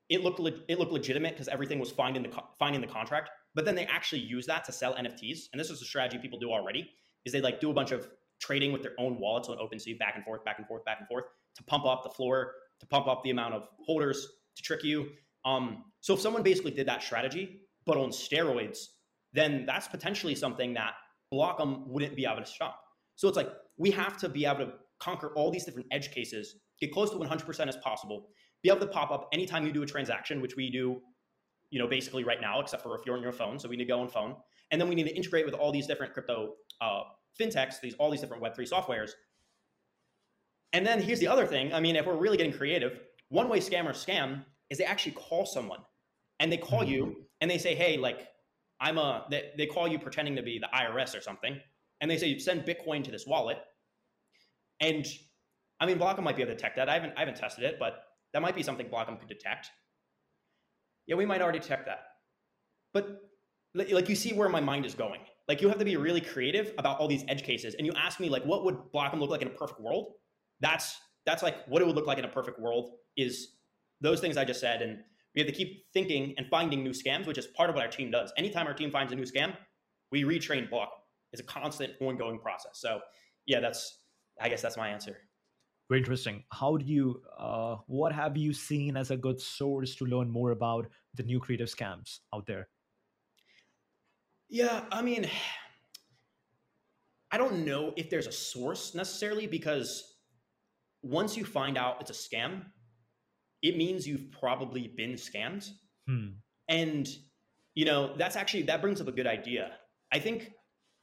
it looked le- it looked legitimate because everything was fine in the co- fine in the contract. But then they actually use that to sell NFTs, and this is a strategy people do already. Is they like do a bunch of trading with their own wallets on OpenSea, back and forth, back and forth, back and forth, to pump up the floor, to pump up the amount of holders, to trick you. Um, so if someone basically did that strategy, but on steroids, then that's potentially something that Blockem wouldn't be able to stop. So it's like we have to be able to conquer all these different edge cases, get close to 100% as possible, be able to pop up anytime you do a transaction, which we do, you know, basically right now, except for if you're on your phone. So we need to go on phone, and then we need to integrate with all these different crypto uh, fintechs, these all these different Web3 softwares. And then here's the other thing. I mean, if we're really getting creative, one way scammers scam is they actually call someone and they call you mm-hmm. and they say, hey, like, I'm a, they, they call you pretending to be the IRS or something. And they say, send Bitcoin to this wallet. And I mean, Blockem might be able to detect that. I haven't, I haven't tested it, but that might be something Blockem could detect. Yeah, we might already detect that. But like you see where my mind is going. Like you have to be really creative about all these edge cases. And you ask me like, what would Blockem look like in a perfect world? That's that's like what it would look like in a perfect world is those things I just said. And we have to keep thinking and finding new scams, which is part of what our team does. Anytime our team finds a new scam, we retrain block. It's a constant ongoing process. So yeah, that's I guess that's my answer. Very interesting. How do you, uh, what have you seen as a good source to learn more about the new creative scams out there? Yeah, I mean, I don't know if there's a source necessarily because once you find out it's a scam, it means you've probably been scammed. Hmm. And, you know, that's actually, that brings up a good idea. I think,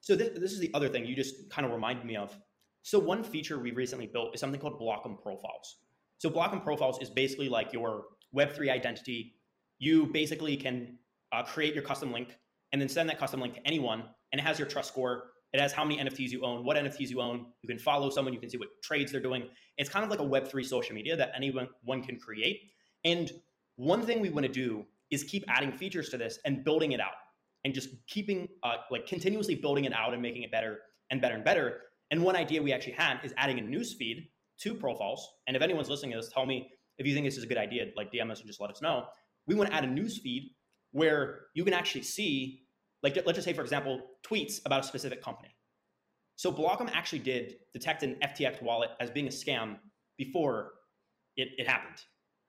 so this, this is the other thing you just kind of reminded me of. So one feature we recently built is something called Blockem Profiles. So Blockem Profiles is basically like your Web3 identity. You basically can uh, create your custom link and then send that custom link to anyone, and it has your trust score. It has how many NFTs you own, what NFTs you own. You can follow someone, you can see what trades they're doing. It's kind of like a Web3 social media that anyone one can create. And one thing we want to do is keep adding features to this and building it out and just keeping uh, like continuously building it out and making it better and better and better and one idea we actually had is adding a news feed to profiles. And if anyone's listening to this, tell me if you think this is a good idea, like DM us and just let us know. We want to add a news feed where you can actually see, like, let's just say, for example, tweets about a specific company. So Blockem actually did detect an FTX wallet as being a scam before it, it happened.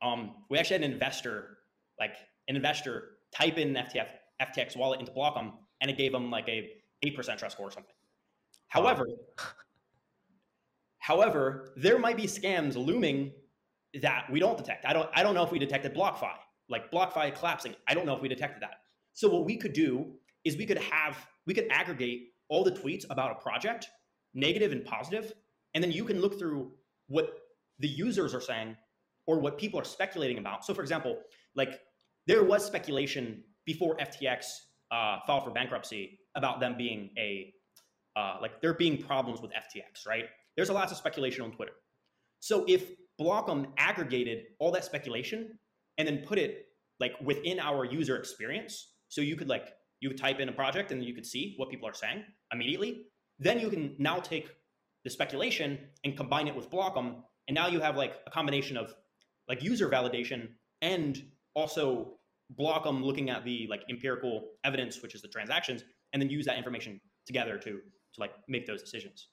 Um, we actually had an investor, like an investor, type in FTX, FTX wallet into Blockem, and it gave them like a 8% trust score or something. However, however, there might be scams looming that we don't detect. I don't I don't know if we detected BlockFi, like BlockFi collapsing. I don't know if we detected that. So what we could do is we could have we could aggregate all the tweets about a project, negative and positive, and then you can look through what the users are saying or what people are speculating about. So for example, like there was speculation before FTX uh, filed for bankruptcy about them being a uh, like there being problems with FTX, right? There's a lots of speculation on Twitter. So if Blockem aggregated all that speculation and then put it like within our user experience, so you could like you type in a project and you could see what people are saying immediately. Then you can now take the speculation and combine it with Blockem, and now you have like a combination of like user validation and also Blockem looking at the like empirical evidence, which is the transactions, and then use that information together to to like make those decisions.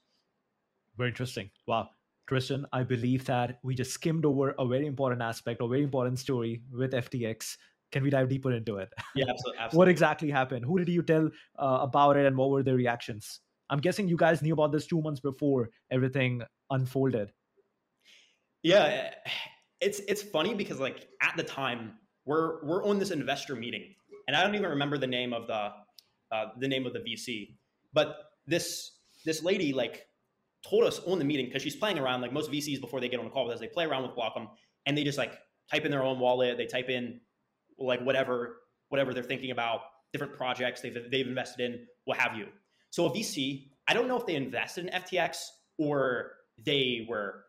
Very interesting. Wow. Tristen, I believe that we just skimmed over a very important aspect, a very important story with FTX. Can we dive deeper into it? Yeah, absolutely. absolutely. what exactly happened? Who did you tell uh, about it, and what were their reactions? I'm guessing you guys knew about this two months before everything unfolded. Yeah, it's it's funny because like at the time we're we're on this investor meeting, and I don't even remember the name of the uh, the name of the VC, but this this lady like told us on the meeting because she's playing around like most VCs before they get on a call with us, they play around with Blockem and they just like type in their own wallet, they type in like whatever whatever they're thinking about, different projects they've they've invested in, what have you. So a VC, I don't know if they invested in FTX or they were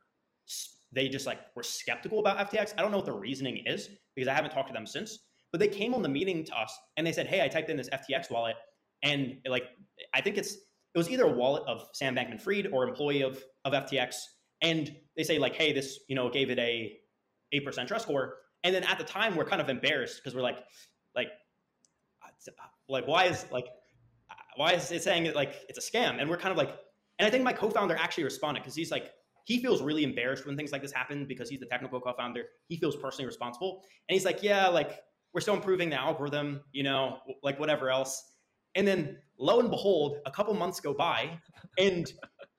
they just like were skeptical about FTX. I don't know what the reasoning is because I haven't talked to them since. But they came on the meeting to us and they said, "Hey, I typed in this FTX wallet and like I think it's it was either a wallet of Sam Bankman-Fried or employee of of FTX, and they say like, hey, this you know gave it a eight percent trust score, and then at the time we're kind of embarrassed because we're like, like, like why is like why is it saying it like it's a scam? And we're kind of like, and I think my co-founder actually responded because he's like he feels really embarrassed when things like this happen because he's the technical co-founder. He feels personally responsible, and he's like, yeah, like we're still improving the algorithm, you know, like whatever else. And then lo and behold, a couple months go by and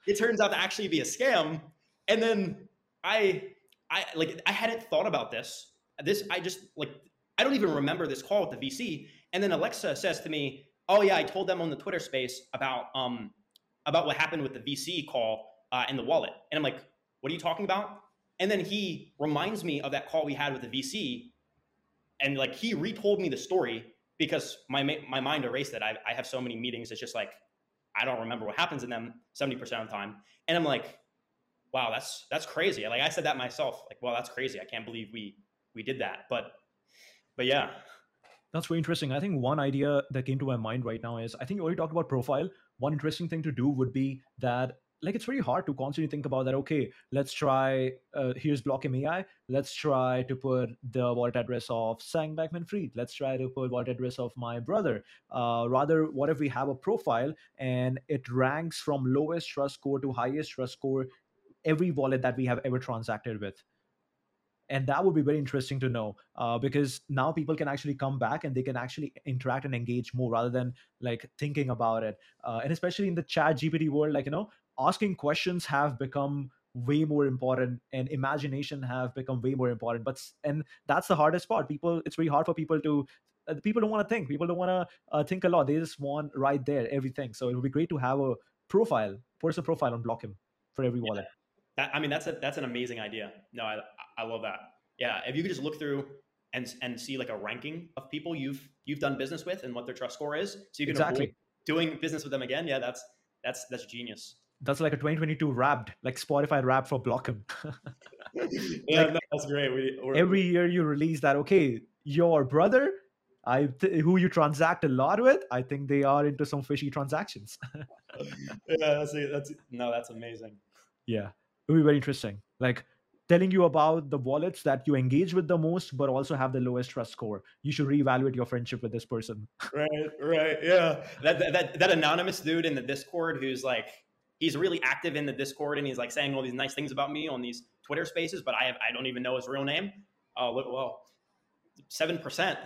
it turns out to actually be a scam. And then I I like I hadn't thought about this. This I just like I don't even remember this call with the VC. And then Alexa says to me, "Oh yeah, I told them on the Twitter space about um about what happened with the VC call uh, and the wallet." And I'm like, "What are you talking about?" And then he reminds me of that call we had with the VC and like he retold me the story because my my mind erased it. I, I have so many meetings. It's just like I don't remember what happens in them seventy percent of the time, and I'm like, wow, that's that's crazy. Like I said that myself. Like, well, that's crazy. I can't believe we we did that. But but yeah. That's very interesting. I think one idea that came to my mind right now is I think you already talked about profile. One interesting thing to do would be that like it's very hard to constantly think about that okay let's try uh, here's blockem ai let's try to put the wallet address of sam bankman fried let's try to put wallet address of my brother uh, rather what if we have a profile and it ranks from lowest trust score to highest trust score every wallet that we have ever transacted with and that would be very interesting to know uh, because now people can actually come back and they can actually interact and engage more rather than like thinking about it. Uh, and especially in the chat gpt world like you know asking questions have become way more important and imagination have become way more important. But and that's the hardest part. People it's very hard for people to uh, people don't want to think. People don't want to uh, think a lot. They just want right there everything. So it would be great to have a profile personal profile on Blockem for every wallet. yeah. That, i mean that's a that's an amazing idea no i i love that yeah if you could just look through and and see like a ranking of people you've you've done business with and what their trust score is so you can exactly doing business with them again yeah that's that's that's genius that's like a 2022 wrapped, like Spotify rap for Blockem. yeah, like, no, that's great. We, every year you release that. Okay, your brother, I th- who you transact a lot with, I think they are into some fishy transactions. yeah, that's it. that's no, that's amazing. Yeah, it would be very interesting. Like telling you about the wallets that you engage with the most, but also have the lowest trust score. You should reevaluate your friendship with this person. right, right, yeah. That that that anonymous dude in the Discord who's like he's really active in the Discord and he's like saying all these nice things about me on these Twitter Spaces, but I have, I don't even know his real name. Oh, well, seven percent.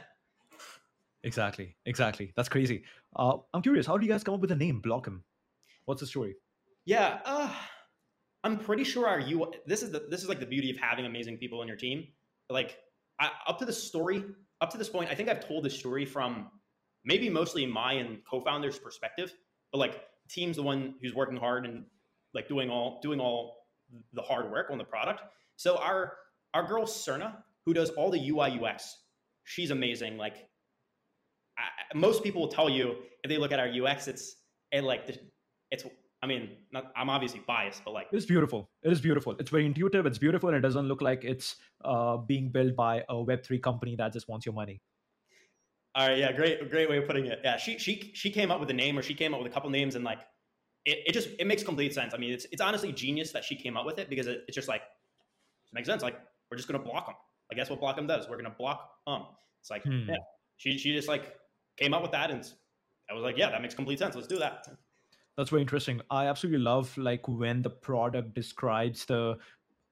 Exactly, exactly. That's crazy. Uh, I'm curious, how do you guys come up with the name Blockem? What's the story? Yeah, uh, I'm pretty sure our you. This is the this is like the beauty of having amazing people on your team. Like I, up to the story, up to this point, I think I've told this story from maybe mostly my and co-founder's perspective, but like team's the one who's working hard and like doing all doing all the hard work on the product. So our our girl Cerna, who does all the UI UX, she's amazing. Like I, most people will tell you if they look at our UX, it's it like it's. I mean, not, I'm obviously biased, but like it's beautiful. It is beautiful. It's very intuitive. It's beautiful, and it doesn't look like it's uh, being built by a Web three company that just wants your money. All right, yeah, great, great way of putting it. Yeah, she she she came up with a name, or she came up with a couple names, and like it, it just it makes complete sense. I mean, it's it's honestly genius that she came up with it because it, it's just like it makes sense. Like we're just gonna block them. Like that's what block them does. We're gonna block um. It's like hmm. yeah, she she just like came up with that, and I was like, yeah, that makes complete sense. Let's do that. That's very interesting. I absolutely love like when the product describes the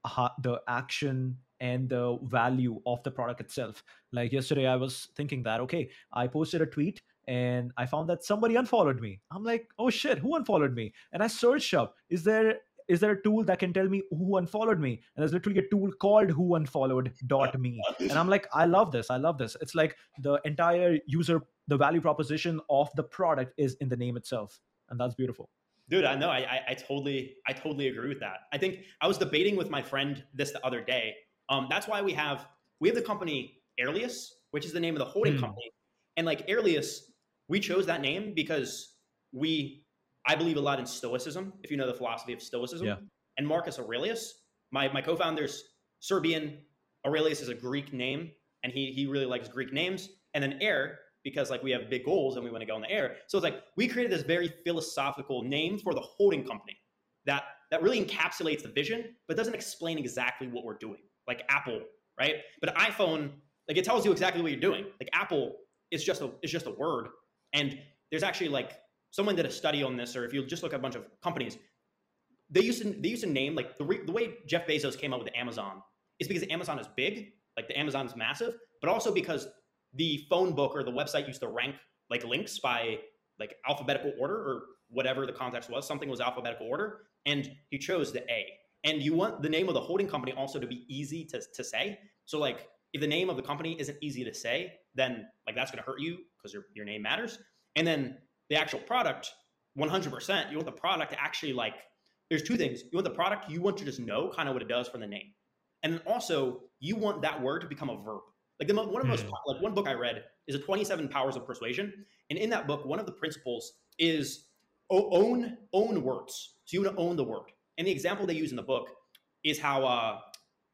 uh, the action and the value of the product itself. Like yesterday, I was thinking that, okay, I posted a tweet and I found that somebody unfollowed me. I'm like, oh shit, who unfollowed me? And I searched up, is there is there a tool that can tell me who unfollowed me? And there's literally a tool called who unfollowed dot me. And I'm like, I love this. I love this. It's like the entire user, the value proposition of the product is in the name itself. And that's beautiful. Dude, I know. I, I, I totally, I totally agree with that. I think I was debating with my friend this the other day um, that's why we have we have the company Airlius, which is the name of the holding hmm. company, and like Airlius, we chose that name because we I believe a lot in Stoicism. If you know the philosophy of Stoicism, yeah. and Marcus Aurelius, my my co-founder's Serbian. Aurelius is a Greek name, and he he really likes Greek names. And then Air because like we have big goals and we want to go in the air. So it's like we created this very philosophical name for the holding company that that really encapsulates the vision, but doesn't explain exactly what we're doing. Like Apple, right? But iPhone, like it tells you exactly what you're doing. Like Apple is just a is just a word, and there's actually like someone did a study on this, or if you just look at a bunch of companies, they used to they used to name like the re, the way Jeff Bezos came up with Amazon is because Amazon is big, like the Amazon is massive, but also because the phone book or the website used to rank like links by like alphabetical order or whatever the context was. Something was alphabetical order, and he chose the A. And you want the name of the holding company also to be easy to, to say. So like if the name of the company isn't easy to say, then like that's going to hurt you because your, your name matters. And then the actual product, 100%, you want the product to actually like, there's two things. You want the product, you want to just know kind of what it does from the name. And then also, you want that word to become a verb. Like the one of the most hmm. like one book I read is a 27 Powers of Persuasion, and in that book, one of the principles is own own words. So you want to own the word. And the example they use in the book is how uh,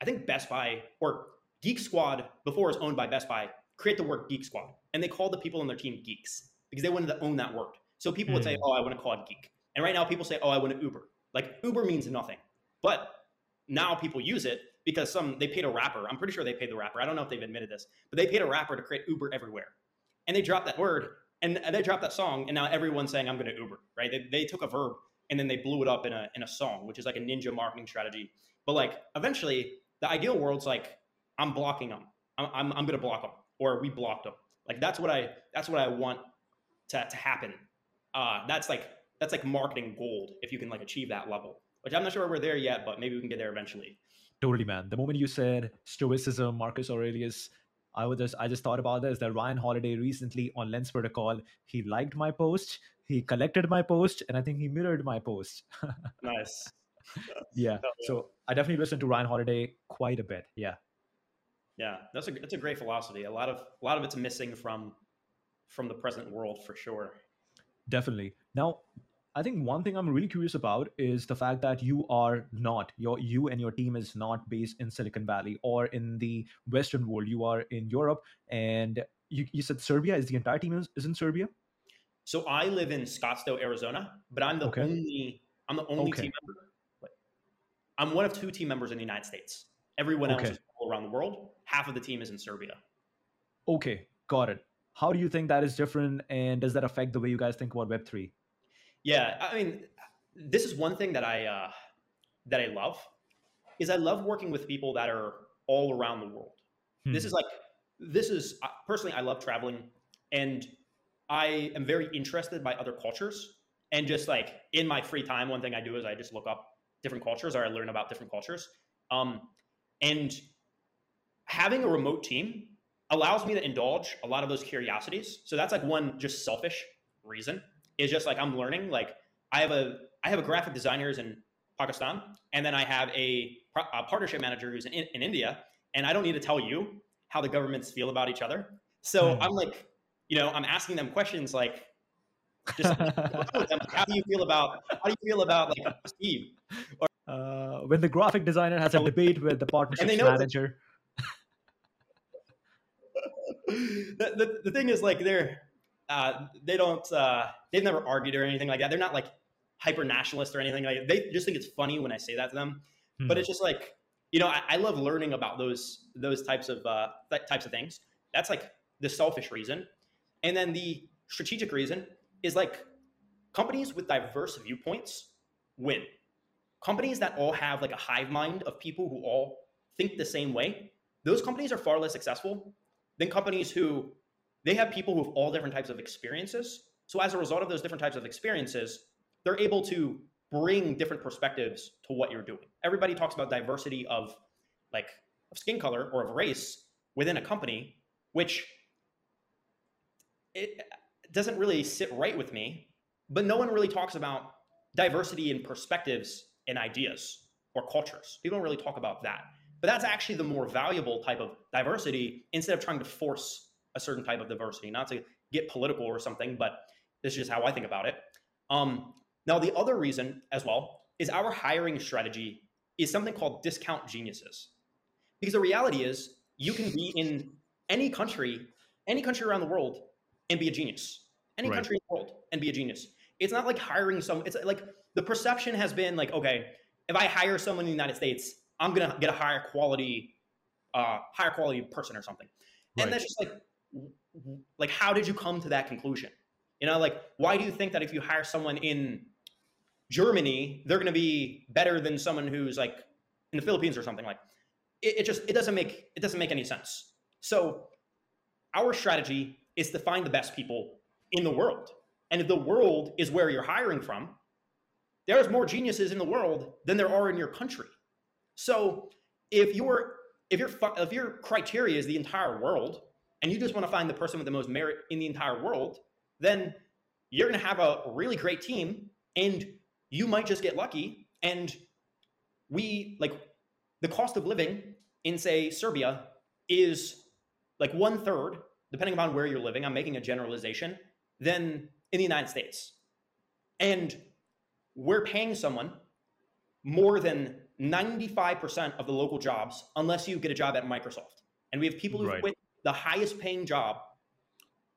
I think Best Buy or Geek Squad before it was owned by Best Buy create the word Geek Squad, and they called the people on their team geeks because they wanted to own that word. So people mm. would say, hmm. "Oh, I want to call it geek," and right now people say, "Oh, I want to Uber." Like Uber means nothing, but now people use it because some they paid a rapper. I'm pretty sure they paid the rapper. I don't know if they've admitted this, but they paid a rapper to create Uber everywhere, and they dropped that word and they dropped that song, and now everyone's saying I'm going to Uber. Right? They, they took a verb and then they blew it up in a in a song, which is like a ninja marketing strategy. But like eventually, the ideal world's like I'm blocking them. I'm I'm, I'm going to block them, or we blocked them. Like that's what I that's what I want to to happen. Uh, that's like that's like marketing gold if you can like achieve that level. Which I'm not sure we're there yet, but maybe we can get there eventually. Totally, man. The moment you said Stoicism, Marcus Aurelius, I was just I just thought about this that Ryan Holiday recently on Lens Protocol, he liked my post, he collected my post, and I think he mirrored my post. nice. yeah. So I definitely listen to Ryan Holiday quite a bit. Yeah. Yeah, that's a that's a great philosophy. A lot of a lot of it's missing from from the present world for sure. Definitely. Now, I think one thing I'm really curious about is the fact that you are not your you and your team is not based in Silicon Valley or in the Western world. You are in Europe, and you, you said Serbia is the entire team is, is in Serbia. So I live in Scottsdale, Arizona, but I'm the okay. only I'm the only okay. team member. I'm one of two team members in the United States. Everyone else is all around the world. Half of the team is in Serbia. Okay, got it. How do you think that is different, and does that affect the way you guys think about Web three? Yeah, I mean, this is one thing that I uh, that I love is I love working with people that are all around the world. Hmm. This is like this is personally I love traveling and I am very interested by other cultures and just like in my free time one thing I do is I just look up different cultures or I learn about different cultures. Um, and having a remote team allows me to indulge a lot of those curiosities. So that's like one just selfish reason is just like I'm learning. Like I have a I have a graphic designer who's in Pakistan, and then I have a, a partnership manager who's in, in, India, and I don't need to tell you how the governments feel about each other. So mm. I'm like, you know, I'm asking them questions like, just how do you feel about how do you feel about like Steve? Or, uh, when the graphic designer has a debate with the partnership manager. the, the, the thing is like they're uh, they don't uh, they've never argued or anything like that. They're not like hyper nationalist or anything like that. They just think it's funny when I say that to them. Hmm. But it's just like you know, I, I, love learning about those those types of uh, types of things. That's like the selfish reason, and then the strategic reason is like companies with diverse viewpoints win. Companies that all have like a hive mind of people who all think the same way, those companies are far less successful than companies who they have people who have all different types of experiences. So as a result of those different types of experiences, they're able to bring different perspectives to what you're doing. Everybody talks about diversity of like of skin color or of race within a company, which it uh, doesn't really sit right with me. But no one really talks about diversity in perspectives and ideas or cultures. People don't really talk about that. But that's actually the more valuable type of diversity instead of trying to force a certain type of diversity, not to get political or something, but this is just how I think about it. Um, now, the other reason as well is our hiring strategy is something called discount geniuses. Because the reality is, you can be in any country, any country around the world, and be a genius. Any Right. country in the world and be a genius. It's not like hiring some. It's like the perception has been like, okay, if I hire someone in the United States, I'm gonna get a higher quality, uh, higher quality person or something. Right. And that's just like, like, how did you come to that conclusion? You know, like, why do you think that if you hire someone in Germany, they're gonna be better than someone who's like in the Philippines or something like? It, it just it doesn't make it doesn't make any sense. So our strategy is to find the best people in the world. And if the world is where you're hiring from, there's more geniuses in the world than there are in your country. So if your if your if your criteria is the entire world and you just want to find the person with the most merit in the entire world, then you're going to have a really great team and you might just get lucky and we like the cost of living in say Serbia is like one third, depending upon where you're living. I'm making a generalization, than in the United States. And we're paying someone more than 95% of the local jobs unless you get a job at Microsoft. And we have people who Right. quit the highest paying job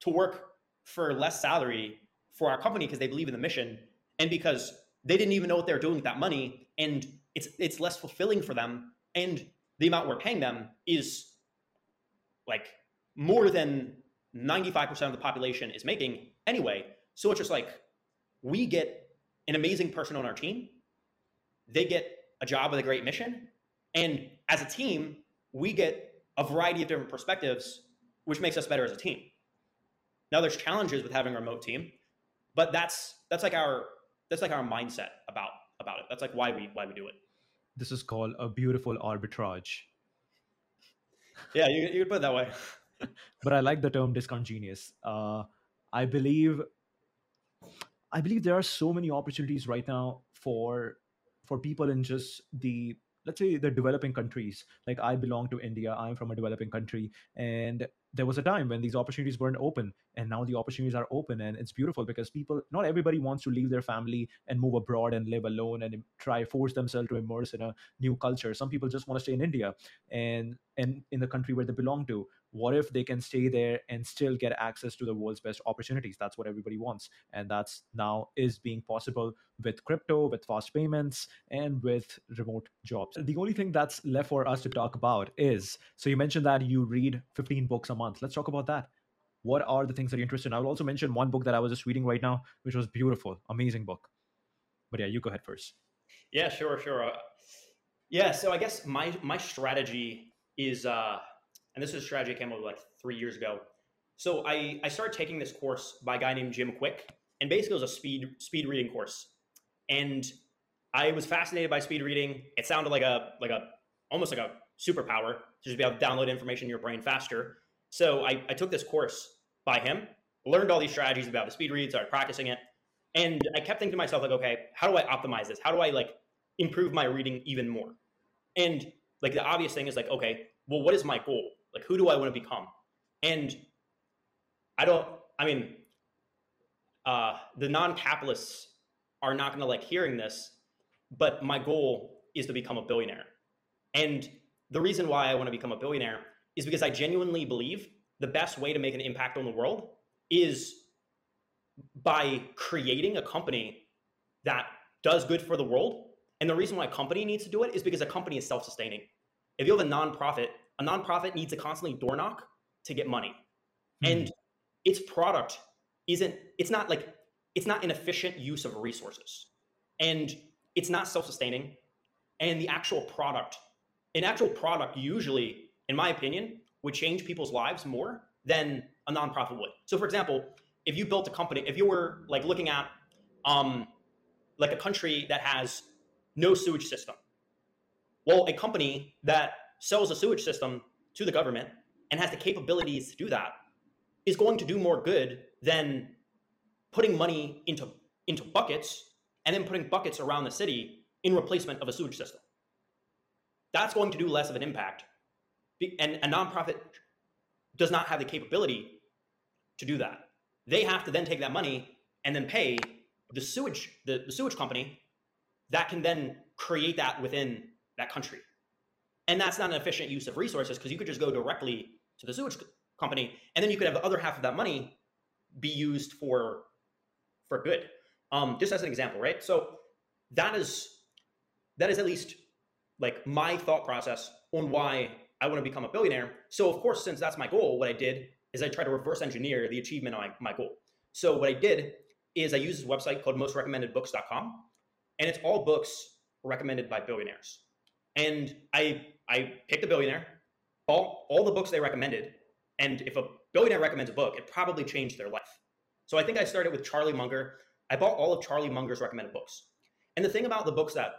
to work for less salary for our company because they believe in the mission and because they didn't even know what they're doing with that money and it's it's less fulfilling for them and the amount we're paying them is like more than 95% of the population is making anyway. So it's just like we get an amazing person on our team. They get a job with a great mission. And as a team we get a variety of different perspectives which makes us better as a team now there's challenges with having a remote team but that's that's like our that's like our mindset about about it that's like why we why we do it This is called a beautiful arbitrage. yeah you, you could put it that way but I like the term discount genius. Uh, I believe, I believe there are so many opportunities right now for for people in just the let's say the developing countries. Like I belong to India. I'm from a developing country, and there was a time when these opportunities weren't open, and now the opportunities are open, and it's beautiful because people, not everybody wants to leave their family and move abroad and live alone and try force themselves to immerse in a new culture. Some people just want to stay in India and and in the country where they belong to what if they can stay there and still get access to the world's best opportunities? That's what everybody wants. And that's now is being possible with crypto with fast payments and with remote jobs. The only thing that's left for us to talk about is so you mentioned that you read 15 books a month. Let's talk about that. What are the things that you're interested in? I will also mention one book that i was just reading right now which was beautiful amazing book. But yeah you go ahead first. Yeah, sure, sure. Uh, yeah, so I guess my my strategy is, uh, and this is a strategy I came up with like three years ago. So I I started taking this course by a guy named Jim Kwik, and basically it was a speed speed reading course, and I was fascinated by speed reading. It sounded like a like a almost like a superpower to just be able to download information in your brain faster. So I, I took this course by him, learned all these strategies about the speed read, started practicing it, and I kept thinking to myself like, okay, how do I optimize this? How do I like improve my reading even more? And like the obvious thing is like, okay, well, what is my goal? Like, who do I want to become? And I don't. I mean, uh, the non-capitalists are not going to like hearing this, but my goal is to become a billionaire. And the reason why I want to become a billionaire is because I genuinely believe the best way to make an impact on the world is by creating a company that does good for the world. And the reason why a company needs to do it is because a company is self-sustaining. If you have a nonprofit, a nonprofit needs to constantly door knock to get money. And its product isn't, it's not like, it's not an efficient use of resources. And it's not self-sustaining. And the actual product, an actual product usually, in my opinion, would change people's lives more than a nonprofit would. So for example, if you built a company, if you were like looking at um, like a country that has no sewage system, well, a company that sells a sewage system to the government and has the capabilities to do that is going to do more good than putting money into into buckets and then putting buckets around the city in replacement of a sewage system. That's going to do less of an impact. And a nonprofit does not have the capability to do that. They have to then take that money and then pay the sewage the, the sewage company that can then create that within that country. And that's not an efficient use of resources because you could just go directly to the sewage company and then you could have the other half of that money be used for for good. Um, just as an example, right? So that is that is at least like my thought process on why I want to become a billionaire. So of course, since that's my goal, what I did is I tried to reverse engineer the achievement of my, my goal. So what I did is I used this website called mostrecommendedbooks.com, and it's all books recommended by billionaires. And I I picked a billionaire, all all the books they recommended, and if a billionaire recommends a book, it probably changed their life. So I think I started with Charlie Munger. I bought all of Charlie Munger's recommended books. And the thing about the books that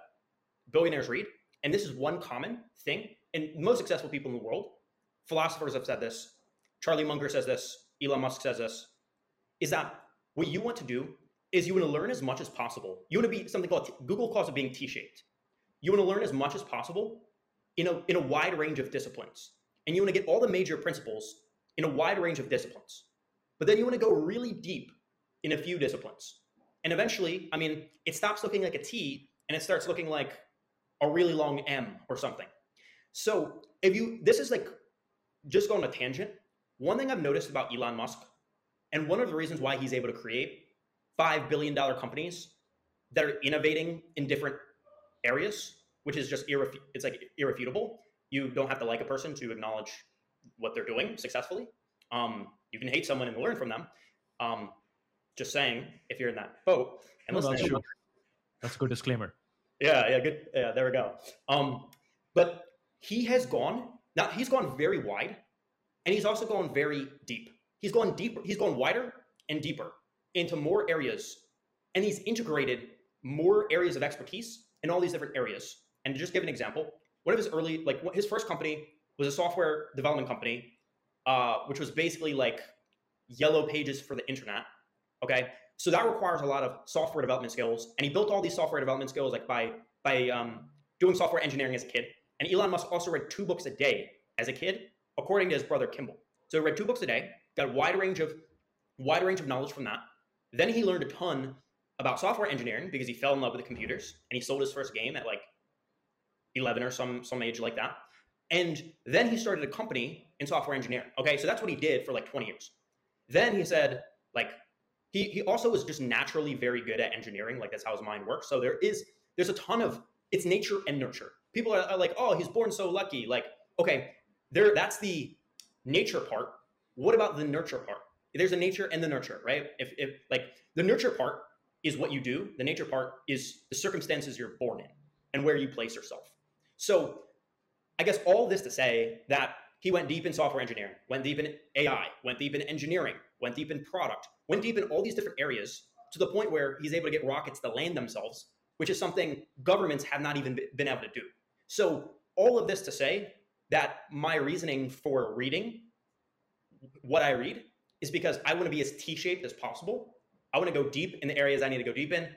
billionaires read, and this is one common thing, and most successful people in the world, philosophers have said this, Charlie Munger says this, Elon Musk says this, is that what you want to do is you want to learn as much as possible. You want to be something called Google calls it being T-shaped. You want to learn as much as possible in a in a wide range of disciplines, and you want to get all the major principles in a wide range of disciplines. But then you want to go really deep in a few disciplines, and eventually, I mean, it stops looking like a T and it starts looking like a really long M or something. So if you this is like just going on a tangent. One thing I've noticed about Elon Musk and one of the reasons why he's able to create $5 billion companies that are innovating in different areas, which is just irref- it's like irrefutable. You don't have to like a person to acknowledge what they're doing successfully. Um, you can hate someone and learn from them. Um, just saying, if you're in that boat and No, listening. that's, that's a good disclaimer. Yeah, yeah, good. Yeah, there we go. Um, but he has gone now. He's gone very wide, and he's also gone very deep. He's gone deeper. He's gone wider and deeper into more areas, and he's integrated more areas of expertise in all these different areas. And to just give an example, one of his early, like his first company was a software development company, uh, which was basically like yellow pages for the internet. Okay, so that requires a lot of software development skills, and he built all these software development skills like by by um, doing software engineering as a kid. And Elon Musk also read two books a day as a kid, according to his brother Kimball. So he read two books a day, got a wide range of wide range of knowledge from that. Then he learned a ton about software engineering because he fell in love with the computers and he sold his first game at like 11 or some some age like that. And then he started a company in software engineering. Okay, so that's what he did for like 20 years. Then he said, like, he he also was just naturally very good at engineering. Like that's how his mind works. So there is there's a ton of it's nature and nurture. People are, are like, oh, he's born so lucky. Like, okay, there that's the nature part. What about the nurture part? There's a nature and the nurture, right? If if like the nurture part is what you do, the nature part is the circumstances you're born in and where you place yourself. So I guess all this to say that he went deep in software engineering, went deep in AI, went deep in engineering, went deep in product, went deep in all these different areas to the point where he's able to get rockets to land themselves, which is something governments have not even been able to do. So, all of this to say that my reasoning for reading what I read is because I want to be as T shaped as possible. I want to go deep in the areas I need to go deep in,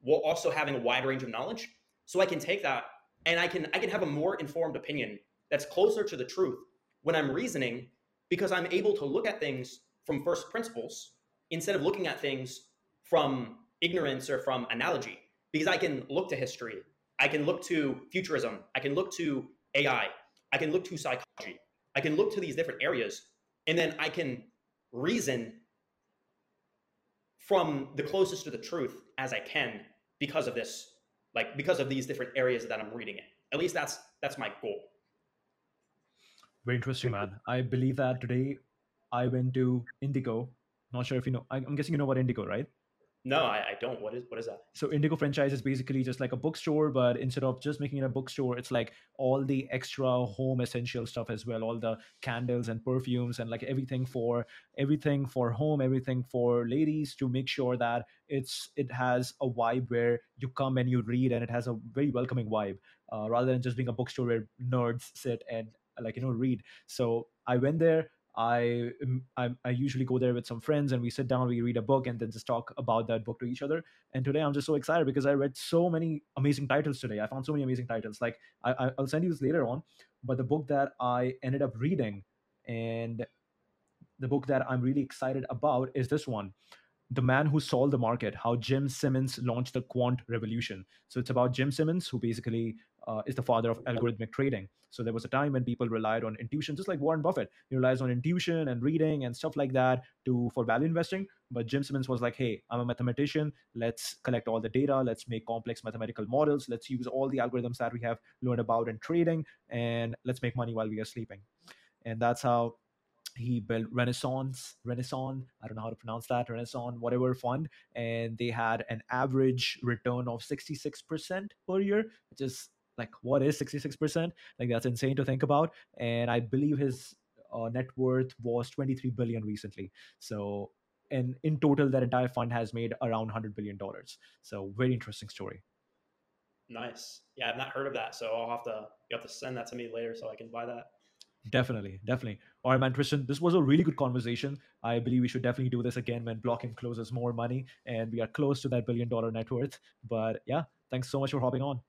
while also having a wide range of knowledge. So I can take that and I can I can have a more informed opinion that's closer to the truth when I'm reasoning because I'm able to look at things from first principles instead of looking at things from ignorance or from analogy. Because I can look to history, I can look to futurism, I can look to AI, I can look to psychology, I can look to these different areas, and then I can reason from the closest to the truth as I can because of this, like because of these different areas that I'm reading in. At least that's that's my goal. Very interesting, man. I believe that today I went to Indigo. Not sure if you know. I'm guessing you know what Indigo, right? No, I, I don't. What is what is that? So Indigo franchise is basically just like a bookstore, but instead of just making it a bookstore, it's like all the extra home essential stuff as well, all the candles and perfumes and like everything for everything for home, everything for ladies to make sure that it's it has a vibe where you come and you read and it has a very welcoming vibe, uh, rather than just being a bookstore where nerds sit and like you know read. So I went there. I, um, I I usually go there with some friends and we sit down, we read a book, and then just talk about that book to each other. And today I'm just so excited because I read so many amazing titles today. I found so many amazing titles. Like I, I'll send you this later on, but the book that I ended up reading and the book that I'm really excited about is this one. The Man Who Solved the Market, how Jim Simons launched the quant revolution. So it's about Jim Simons, who basically uh, is the father of algorithmic trading. So there was a time when people relied on intuition, just like Warren Buffett. He relies on intuition and reading and stuff like that to for value investing. But Jim Simons was like, "Hey, I'm a mathematician. Let's collect all the data. Let's make complex mathematical models. Let's use all the algorithms that we have learned about in trading, and let's make money while we are sleeping." And that's how he built Renaissance, Renaissance, I don't know how to pronounce that, Renaissance, whatever fund, and they had an average return of 66% per year, which is like what is 66% like that's insane to think about and i believe his uh, net worth was 23 billion recently. So and in total that entire fund has made around 100 billion dollars. So very interesting story. Nice. Yeah i've not heard of that so i'll have to you have to send that to me later so i can buy that definitely definitely. All right man Tristen this was a really good conversation. I believe we should definitely do this again when Blockem closes more money and we are close to that billion dollar net worth. But yeah thanks so much for hopping on